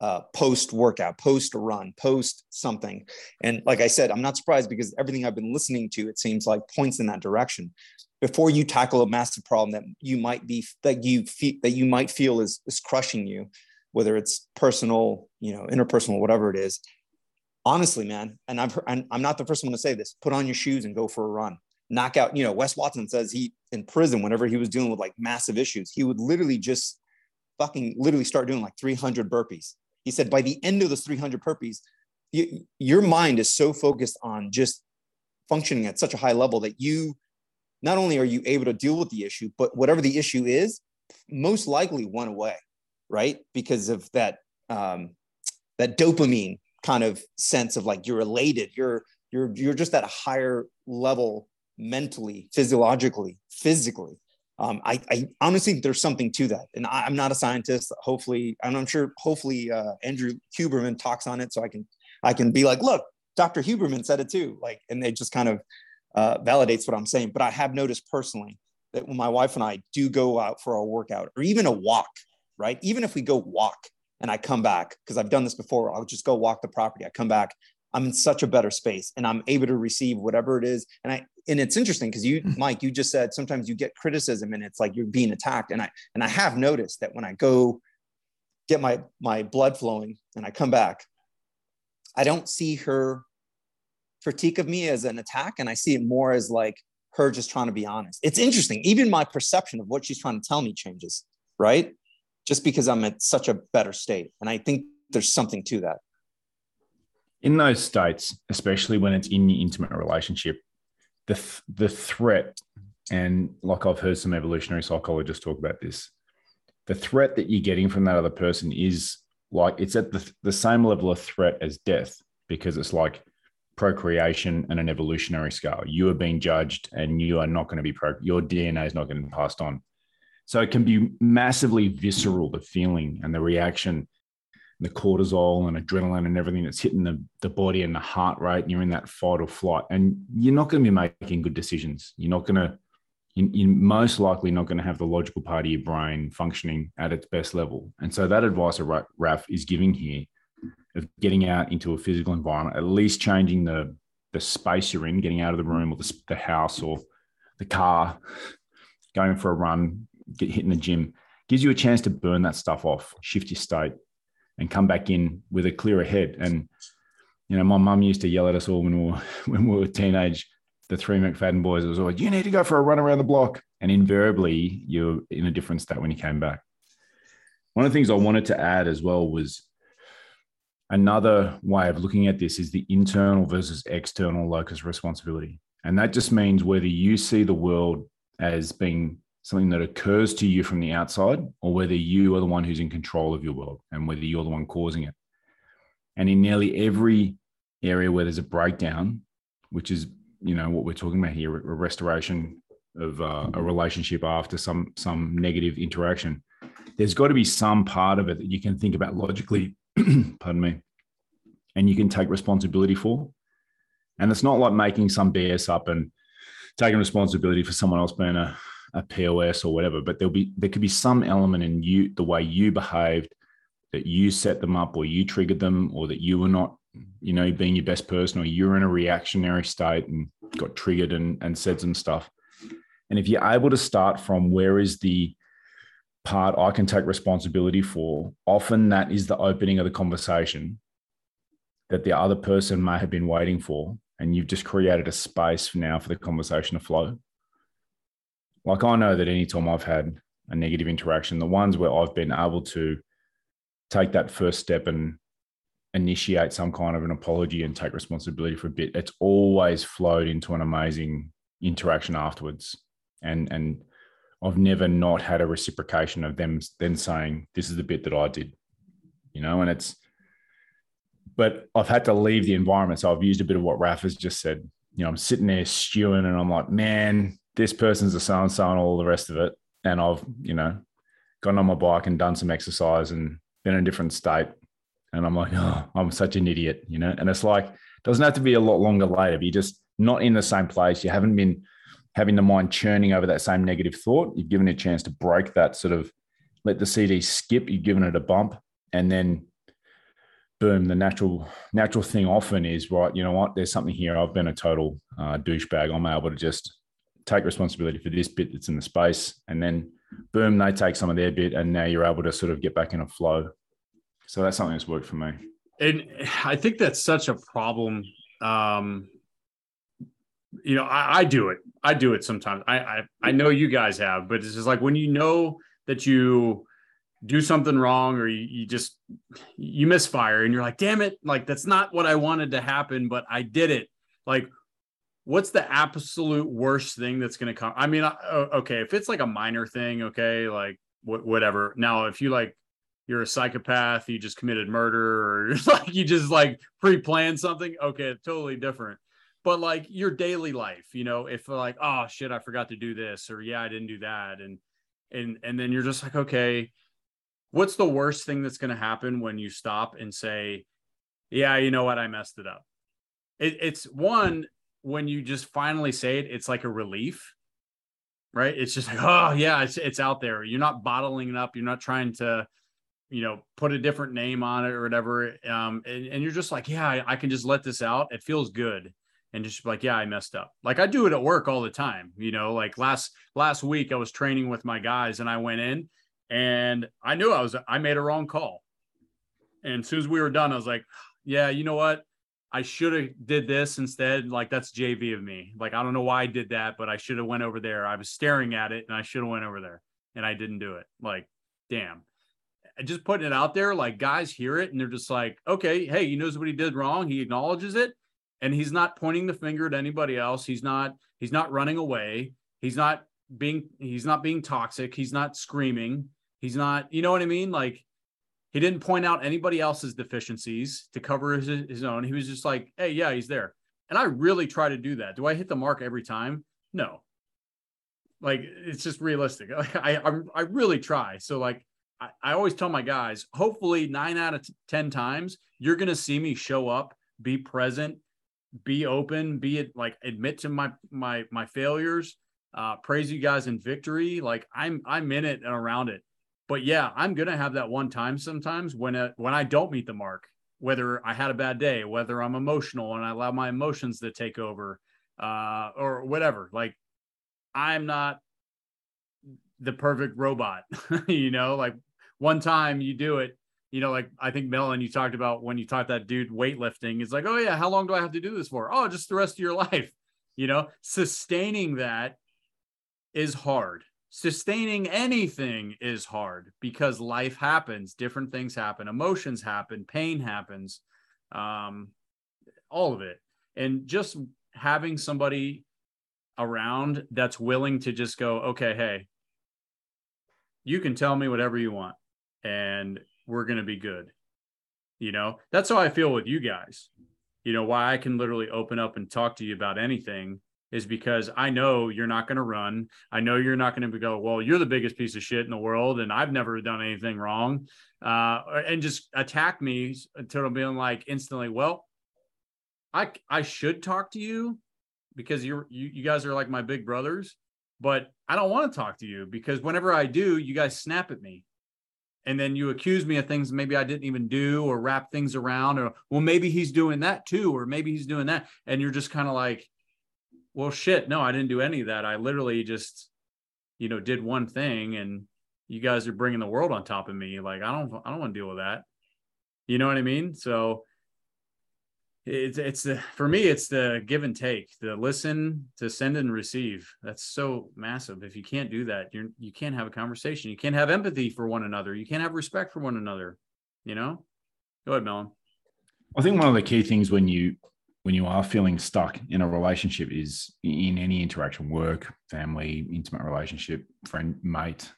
uh, post workout post run post something and like i said i'm not surprised because everything i've been listening to it seems like points in that direction. Before you tackle a massive problem that you might be that you feel that you might feel is is crushing you whether it's personal you know interpersonal whatever it is honestly, man, and I've heard, I'm not the first one to say this. Put on your shoes and go for a run. Knock out. You know, Wes Watson says he in prison whenever he was dealing with like massive issues, he would literally just fucking literally start doing like 300 burpees. He said by the end of those 300 burpees, you, your mind is so focused on just functioning at such a high level that you not only are you able to deal with the issue, but whatever the issue is, most likely went away, right? Because of that um, that dopamine kind of sense of like you're elated. You're you're you're just at a higher level mentally physiologically physically. Um, I, I, honestly think there's something to that. And I, am not a scientist. Hopefully and i'm sure hopefully uh, andrew huberman talks on it so i can i can be like look dr huberman said it too. Like and it just kind of uh, validates what i'm saying. But i have noticed personally that when my wife and i do go out for a workout or even a walk right? Even if we go walk and I come back because I've done this before. I'll just go walk the property. I come back. I'm in such a better space and I'm able to receive whatever it is. And I and it's interesting because you, mm. Mike, you just said sometimes you get criticism and it's like you're being attacked. And I and I have noticed that when I go get my my blood flowing and I come back, I don't see her critique of me as an attack, and I see it more as like her just trying to be honest. It's interesting. Even my perception of what she's trying to tell me changes, right? Just because I'm at such a better state. And I think there's something to that. In those states, especially when it's in your intimate relationship, the th- the threat, and like I've heard some evolutionary psychologists talk about this, the threat that you're getting from that other person is like it's at the, the same level of threat as death because it's like procreation and an evolutionary scale. You are being judged, and you are not going to be pro. Your DNA is not getting passed on So it can be massively visceral, the feeling and the reaction, the cortisol and adrenaline and everything that's hitting the, the body and the heart rate. And you're in that fight or flight. And you're not going to be making good decisions. You're not going to, you're most likely not going to have the logical part of your brain functioning at its best level. And so that advice that Raf is giving here of getting out into a physical environment, at least changing the, the space you're in, getting out of the room or the, the house or the car, going for a run, get hit in the gym, gives you a chance to burn that stuff off, shift your state, and come back in with a clearer head. And you know, my mum used to yell at us all when we were when we were teenage. The three McFadden boys it was always, "You need to go for a run around the block," and invariably you're in a different state when you came back. One of the things I wanted to add as well was another way of looking at this is the internal versus external locus responsibility. And that just means whether you see the world as being something that occurs to you from the outside or whether you are the one who's in control of your world and whether you're the one causing it. And in nearly every area where there's a breakdown, which is, you know, what we're talking about here, a restoration of uh, a relationship after some some negative interaction, there's got to be some part of it that you can think about logically, pardon me, and you can take responsibility for. And it's not like making some BS up and taking responsibility for someone else being a a POS or whatever, but there'll be there could be some element in you the way you behaved that you set them up or you triggered them or that you were not you know being your best person or you're in a reactionary state and got triggered and, and said some stuff. And if you're able to start from where is the part i can take responsibility for often that is the opening of the conversation that the other person may have been waiting for and you've just created a space now for the conversation to flow like I know that anytime I've had a negative interaction, the ones where I've been able to take that first step and initiate some kind of an apology and take responsibility for a bit, it's always flowed into an amazing interaction afterwards. And and I've never not had a reciprocation of them then saying, This is the bit that I did. You know, and it's but I've had to leave the environment. So I've used a bit of what Raf has just said. You know, I'm sitting there stewing and I'm like, man, this person's a so and so and all the rest of it. And I've, you know, gotten on my bike and done some exercise and been in a different state. And I'm like, oh, I'm such an idiot, you know? And it's like, doesn't have to be a lot longer later. You're just not in the same place. You haven't been having the mind churning over that same negative thought. You've given it a chance to break that sort of let the CD skip. You've given it a bump. And then boom, the natural natural thing often is right. You know what? There's something here. I've been a total uh, douchebag. I'm able to just take responsibility for this bit that's in the space, and then boom, they take some of their bit, and now you're able to sort of get back in a flow. So that's something that's worked for me. And I think that's such a problem. Um, you know, I, I do it. I do it sometimes. I, I I know you guys have, but it's just like when you know that you do something wrong or you, you just you misfire and you're like damn it like that's not what i wanted to happen but i did it like what's the absolute worst thing that's going to come? I mean, uh, okay, if it's like a minor thing, okay, like wh- whatever. Now, if you like, you're a psychopath, you just committed murder, or like you just like pre-planned something, okay, totally different. But like your daily life, you know, if like, oh shit, I forgot to do this, or yeah, I didn't do that, and and and then you're just like, okay, what's the worst thing that's going to happen when you stop and say, yeah, you know what, I messed it up. It, it's one when you just finally say it, it's like a relief, right? It's just like, oh yeah, it's it's out there. You're not bottling it up. You're not trying to, you know, put a different name on it or whatever. Um, and, and you're just like, yeah, I, I, can just let this out. It feels good. And just like, yeah, I messed up. Like I do it at work all the time. You know, like last last week I was training with my guys and I went in and I knew I was I made a wrong call. And as soon as we were done, I was like, yeah, you know what? I should have did this instead. Like that's JV of me. Like I don't know why I did that, but I should have went over there. I was staring at it and I should have went over there and I didn't do it. Like, damn. Just putting it out there, like guys hear it and they're just like, okay, hey, he knows what he did wrong. He acknowledges it, and he's not pointing the finger at anybody else. He's not, he's not running away. He's not being, he's not being toxic. He's not screaming. He's not, you know what I mean? Like he didn't point out anybody else's deficiencies to cover his, his own. He was just like, hey, yeah, he's there. And I really try to do that. Do I hit the mark every time? No. Like it's just realistic. I I, I really try. So like I, I always tell my guys, hopefully nine out of t- ten times you're gonna see me show up, be present, be open, be it like admit to my my my failures, uh, praise you guys in victory. Like I'm I'm in it and around it. But yeah, I'm gonna have that one time sometimes when it, when I don't meet the mark, whether I had a bad day, whether I'm emotional and I allow my emotions to take over, uh, or whatever. Like I'm not the perfect robot, you know. Like one time you do it, you know, like I think Melon, you talked about when you taught that dude weightlifting. It's like, oh yeah, how long do I have to do this for? Oh, just the rest of your life. You know, sustaining that is hard. Sustaining anything is hard because life happens, different things happen, emotions happen, pain happens, um, all of it. And just having somebody around that's willing to just go, okay, hey, you can tell me whatever you want and we're going to be good. You know, that's how I feel with you guys. You know, why I can literally open up and talk to you about anything is because I know you're not going to run. I know you're not going to go, well, you're the biggest piece of shit in the world and I've never done anything wrong. Uh, and just attack me until I'm being like instantly, well, I, I should talk to you because you're, you, you guys are like my big brothers, but I don't want to talk to you because whenever I do, you guys snap at me and then you accuse me of things maybe I didn't even do or wrap things around or well maybe he's doing that too or maybe he's doing that and you're just kind of like well shit no I didn't do any of that. I literally just you know did one thing and you guys are bringing the world on top of me. Like I don't I don't want to deal with that. You know what I mean? So it's it's the for me it's the give and take the listen to send and receive. That's so massive. If you can't do that you're you can't have a conversation. You can't have empathy for one another. You can't have respect for one another you know? Go ahead melon. I think one of the key things when you when you are feeling stuck in a relationship is in any interaction work family intimate relationship friend mate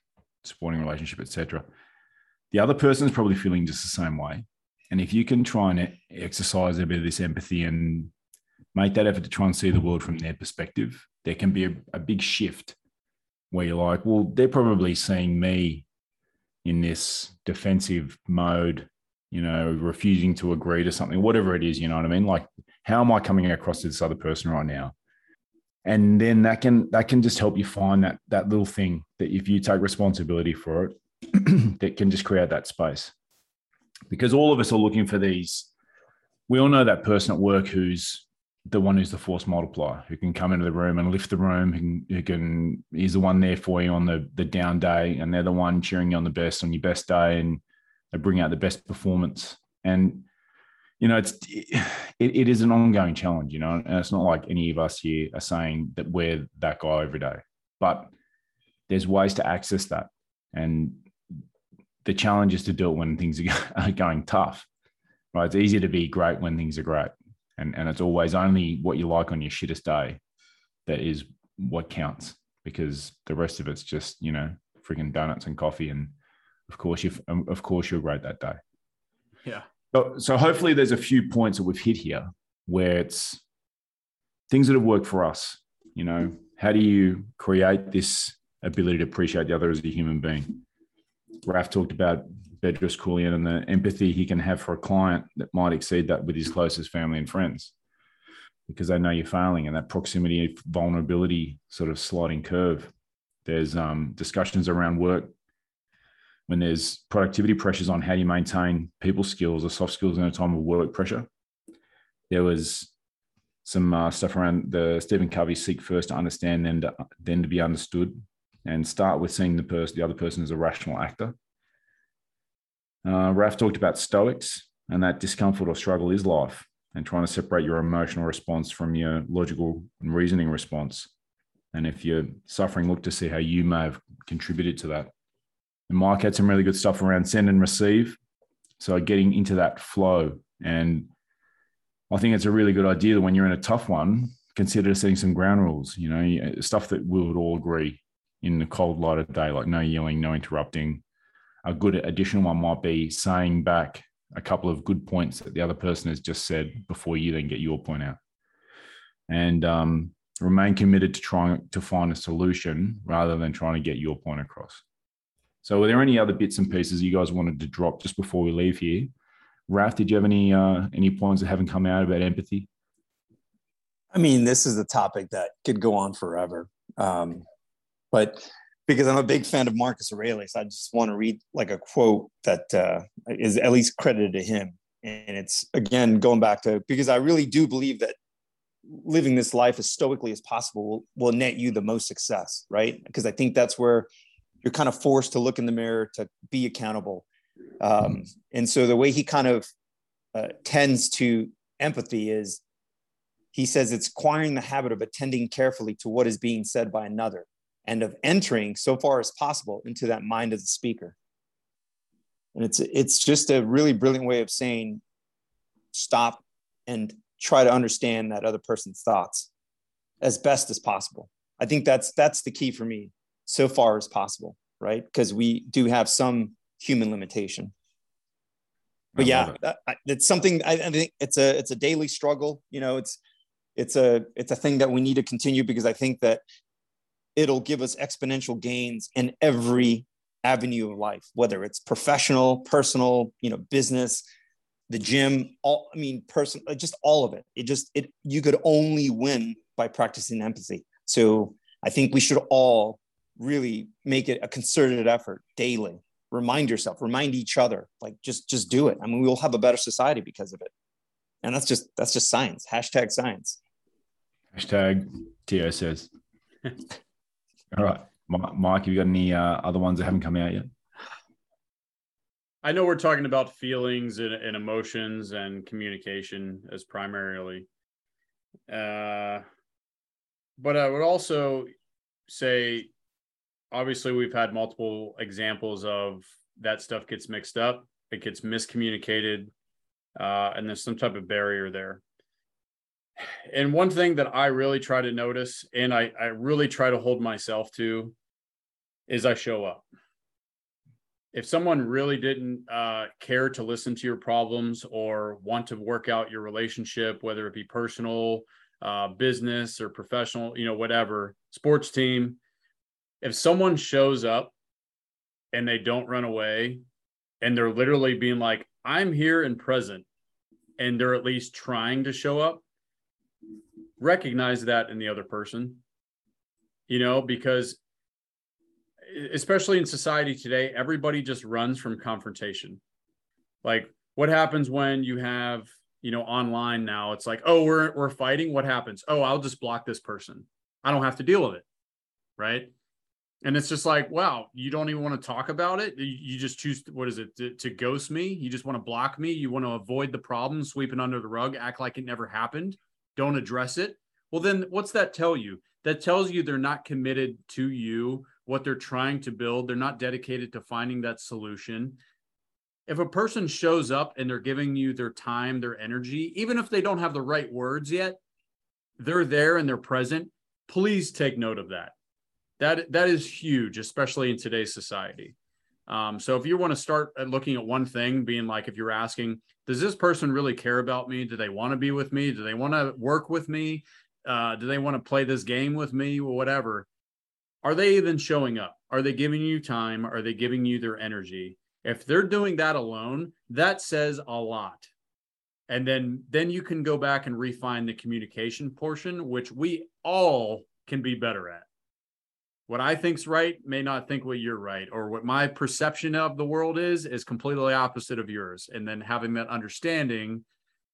supporting relationship etc the other person is probably feeling just the same way and if you can try and exercise a bit of this empathy and make that effort to try and see the world from their perspective, there can be a, a big shift where you're like, well, they're probably seeing me in this defensive mode, you know, refusing to agree to something, whatever it is, you know what I mean? Like, how am I coming across to this other person right now? And then that can that can just help you find that that little thing that if you take responsibility for it, that can just create that space because all of us are looking for these. We all know that person at work who's the one who's the force multiplier, who can come into the room and lift the room, who can, is the one there for you on the the down day, and they're the one cheering you on the best on your best day, and they bring out the best performance. And you know, it's it, it is an ongoing challenge, you know, and it's not like any of us here are saying that we're that guy every day, but there's ways to access that, and the challenge is to do it when things are going tough, right? It's easier to be great when things are great. And, and it's always only what you like on your shittest day that is what counts because the rest of it's just, you know, freaking donuts and coffee. And of course, you of course you're great that day. Yeah. So, hopefully there's a few points that we've hit here where it's things that have worked for us. You know, how do you create this ability to appreciate the other as a human being? Raf talked about Bedros Keuilian and the empathy he can have for a client that might exceed that with his closest family and friends because they know you're failing and that proximity vulnerability sort of sliding curve. There's um, discussions around work when there's productivity pressures on how do you maintain people skills or soft skills in a time of work pressure. There was some uh, stuff around the Stephen Covey seek first to understand, then to, then to be understood and start with seeing the person, the other person as a rational actor. Uh, Raf talked about stoics and that discomfort or struggle is life and trying to separate your emotional response from your logical and reasoning response. And if you're suffering, look to see how you may have contributed to that. And Mike had some really good stuff around send and receive. So getting into that flow. And I think it's a really good idea that when you're in a tough one, consider setting some ground rules, you know, stuff that we would all agree in the cold light of day, like no yelling, no interrupting. A good additional one might be saying back a couple of good points that the other person has just said before you then get your point out. And um, remain committed to trying to find a solution rather than trying to get your point across. So, are there any other bits and pieces you guys wanted to drop just before we leave here? Raf, did you have any uh, any points that haven't come out about empathy? I mean, this is a topic that could go on forever. Um, but because I'm a big fan of Marcus Aurelius, I just want to read like a quote that uh, is at least credited to him. And it's again going back to because I really do believe that living this life as stoically as possible will, will net you the most success, right? Because I think that's where you're kind of forced to look in the mirror to be accountable. Um, and so the way he kind of uh, tends to empathy is he says it's acquiring the habit of attending carefully to what is being said by another and of entering so far as possible into that mind of the speaker. And it's it's just a really brilliant way of saying stop and try to understand that other person's thoughts as best as possible. I think that's that's the key for me so far as possible, right? Because we do have some human limitation. But yeah, it. it's something I, I think it's a it's a daily struggle. You know, it's it's a it's a thing that we need to continue because I think that it'll give us exponential gains in every avenue of life, whether it's professional, personal, you know, business, the gym, all I mean, person, just all of it. It just it you could only win by practicing empathy. So I think we should all really make it a concerted effort daily. Remind yourself, remind each other, like just just do it. I mean, we'll have a better society because of it. And that's just that's just science. Hashtag science. Hashtag TSS. all right. Mike, have you got any uh, other ones that haven't come out yet? I know we're talking about feelings and, and emotions and communication as primarily. Uh, but I would also say, obviously, we've had multiple examples of that stuff gets mixed up, it gets miscommunicated, uh, and there's some type of barrier there. And one thing that I really try to notice, and I, I really try to hold myself to, is I show up if someone really didn't uh, care to listen to your problems or want to work out your relationship, whether it be personal, uh, business, or professional, you know, whatever, sports team, if someone shows up and they don't run away and they're literally being like, I'm here and present, and they're at least trying to show up, recognize that in the other person, you know, because especially in society today, everybody just runs from confrontation. Like, what happens when you have, you know, online now? It's like, oh, we're we're fighting. What happens? Oh, I'll just block this person. I don't have to deal with it, right? And it's just like, wow, you don't even want to talk about it. You just choose what is it to, to ghost me? You just want to block me. You want to avoid the problem, sweep it under the rug, act like it never happened. Don't address it. Well, then what's that tell you? That tells you they're not committed to you what they're trying to build. They're not dedicated to finding that solution. If a person shows up and they're giving you their time, their energy, even if they don't have the right words yet, they're there and they're present. Please take note of that. That that is huge, especially in today's society. Um, so if you want to start looking at one thing, being like, if you're asking, does this person really care about me? Do they want to be with me? Do they want to work with me? Uh, do they want to play this game with me or whatever? are they even showing up? Are they giving you time? Are they giving you their energy? If they're doing that alone, that says a lot. And then then you can go back and refine the communication portion, which we all can be better at. What I think's right may not think what you're right, or what my perception of the world is is completely opposite of yours. And then having that understanding,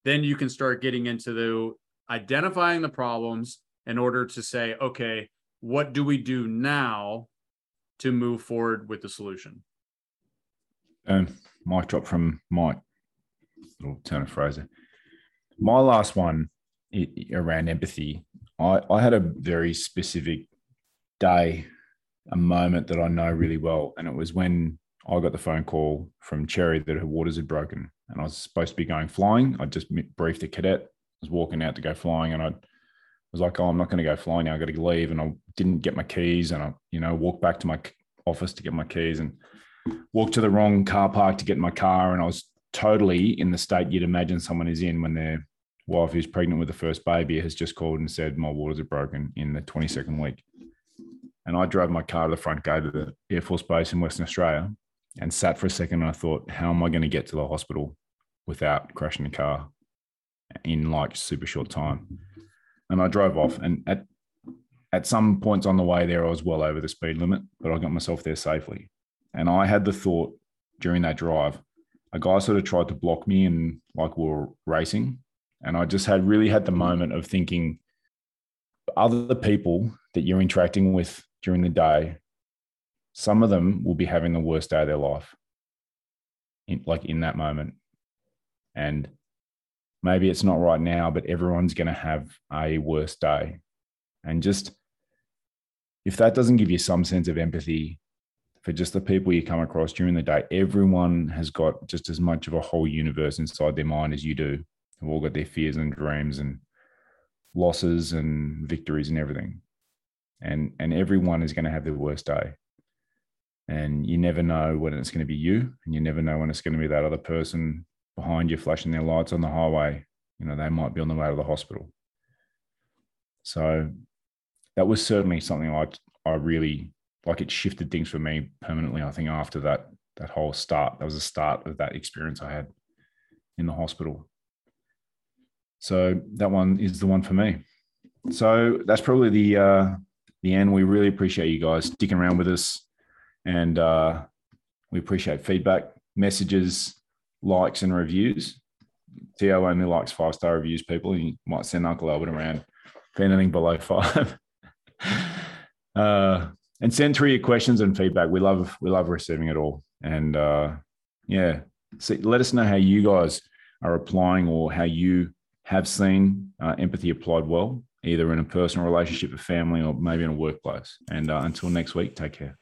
then you can start getting into the identifying the problems in order to say, okay, what do we do now to move forward with the solution? Um, mic drop from Mike. Little turn of Fraser. My last one around empathy. I, I had a very specific day, a moment that I know really well, and it was when I got the phone call from Cherry that her waters had broken, and I was supposed to be going flying. I just briefed the cadet. I was walking out to go flying, and I was like, "Oh, I'm not going to go flying now. I got to leave," and I didn't get my keys and I, you know, walked back to my office to get my keys and walked to the wrong car park to get my car. And I was totally in the state you'd imagine someone is in when they're wife who's pregnant with the first baby has just called and said my waters are broken in the 22nd week. And I drove my car to the front gate of the Air Force Base in Western Australia and sat for a second and I thought, how am I going to get to the hospital without crashing the car in like super short time? And I drove off and at at some points on the way there, I was well over the speed limit, but I got myself there safely. And I had the thought during that drive, a guy sort of tried to block me and like we were racing. And I just had really had the moment of thinking other people that you're interacting with during the day, some of them will be having the worst day of their life. In, like in that moment. And maybe it's not right now, but everyone's going to have a worse day. And just if that doesn't give you some sense of empathy for just the people you come across during the day, everyone has got just as much of a whole universe inside their mind as you do. They've all got their fears and dreams and losses and victories and everything. And and everyone is going to have their worst day. And you never know when it's going to be you, and you never know when it's going to be that other person behind you flashing their lights on the highway. You know, they might be on the way to the hospital. So that was certainly something I I really like. It shifted things for me permanently. I think after that that whole start, that was the start of that experience I had in the hospital. So that one is the one for me. So that's probably the uh, the end. We really appreciate you guys sticking around with us, and uh, we appreciate feedback, messages, likes, and reviews. To only likes five star reviews. People, you might send Uncle Albert around for anything below five. uh, and send through your questions and feedback. We love we love receiving it all. And uh, yeah, see, let us know how you guys are applying or how you have seen uh, empathy applied well, either in a personal relationship, a family, or maybe in a workplace. And uh, until next week, take care.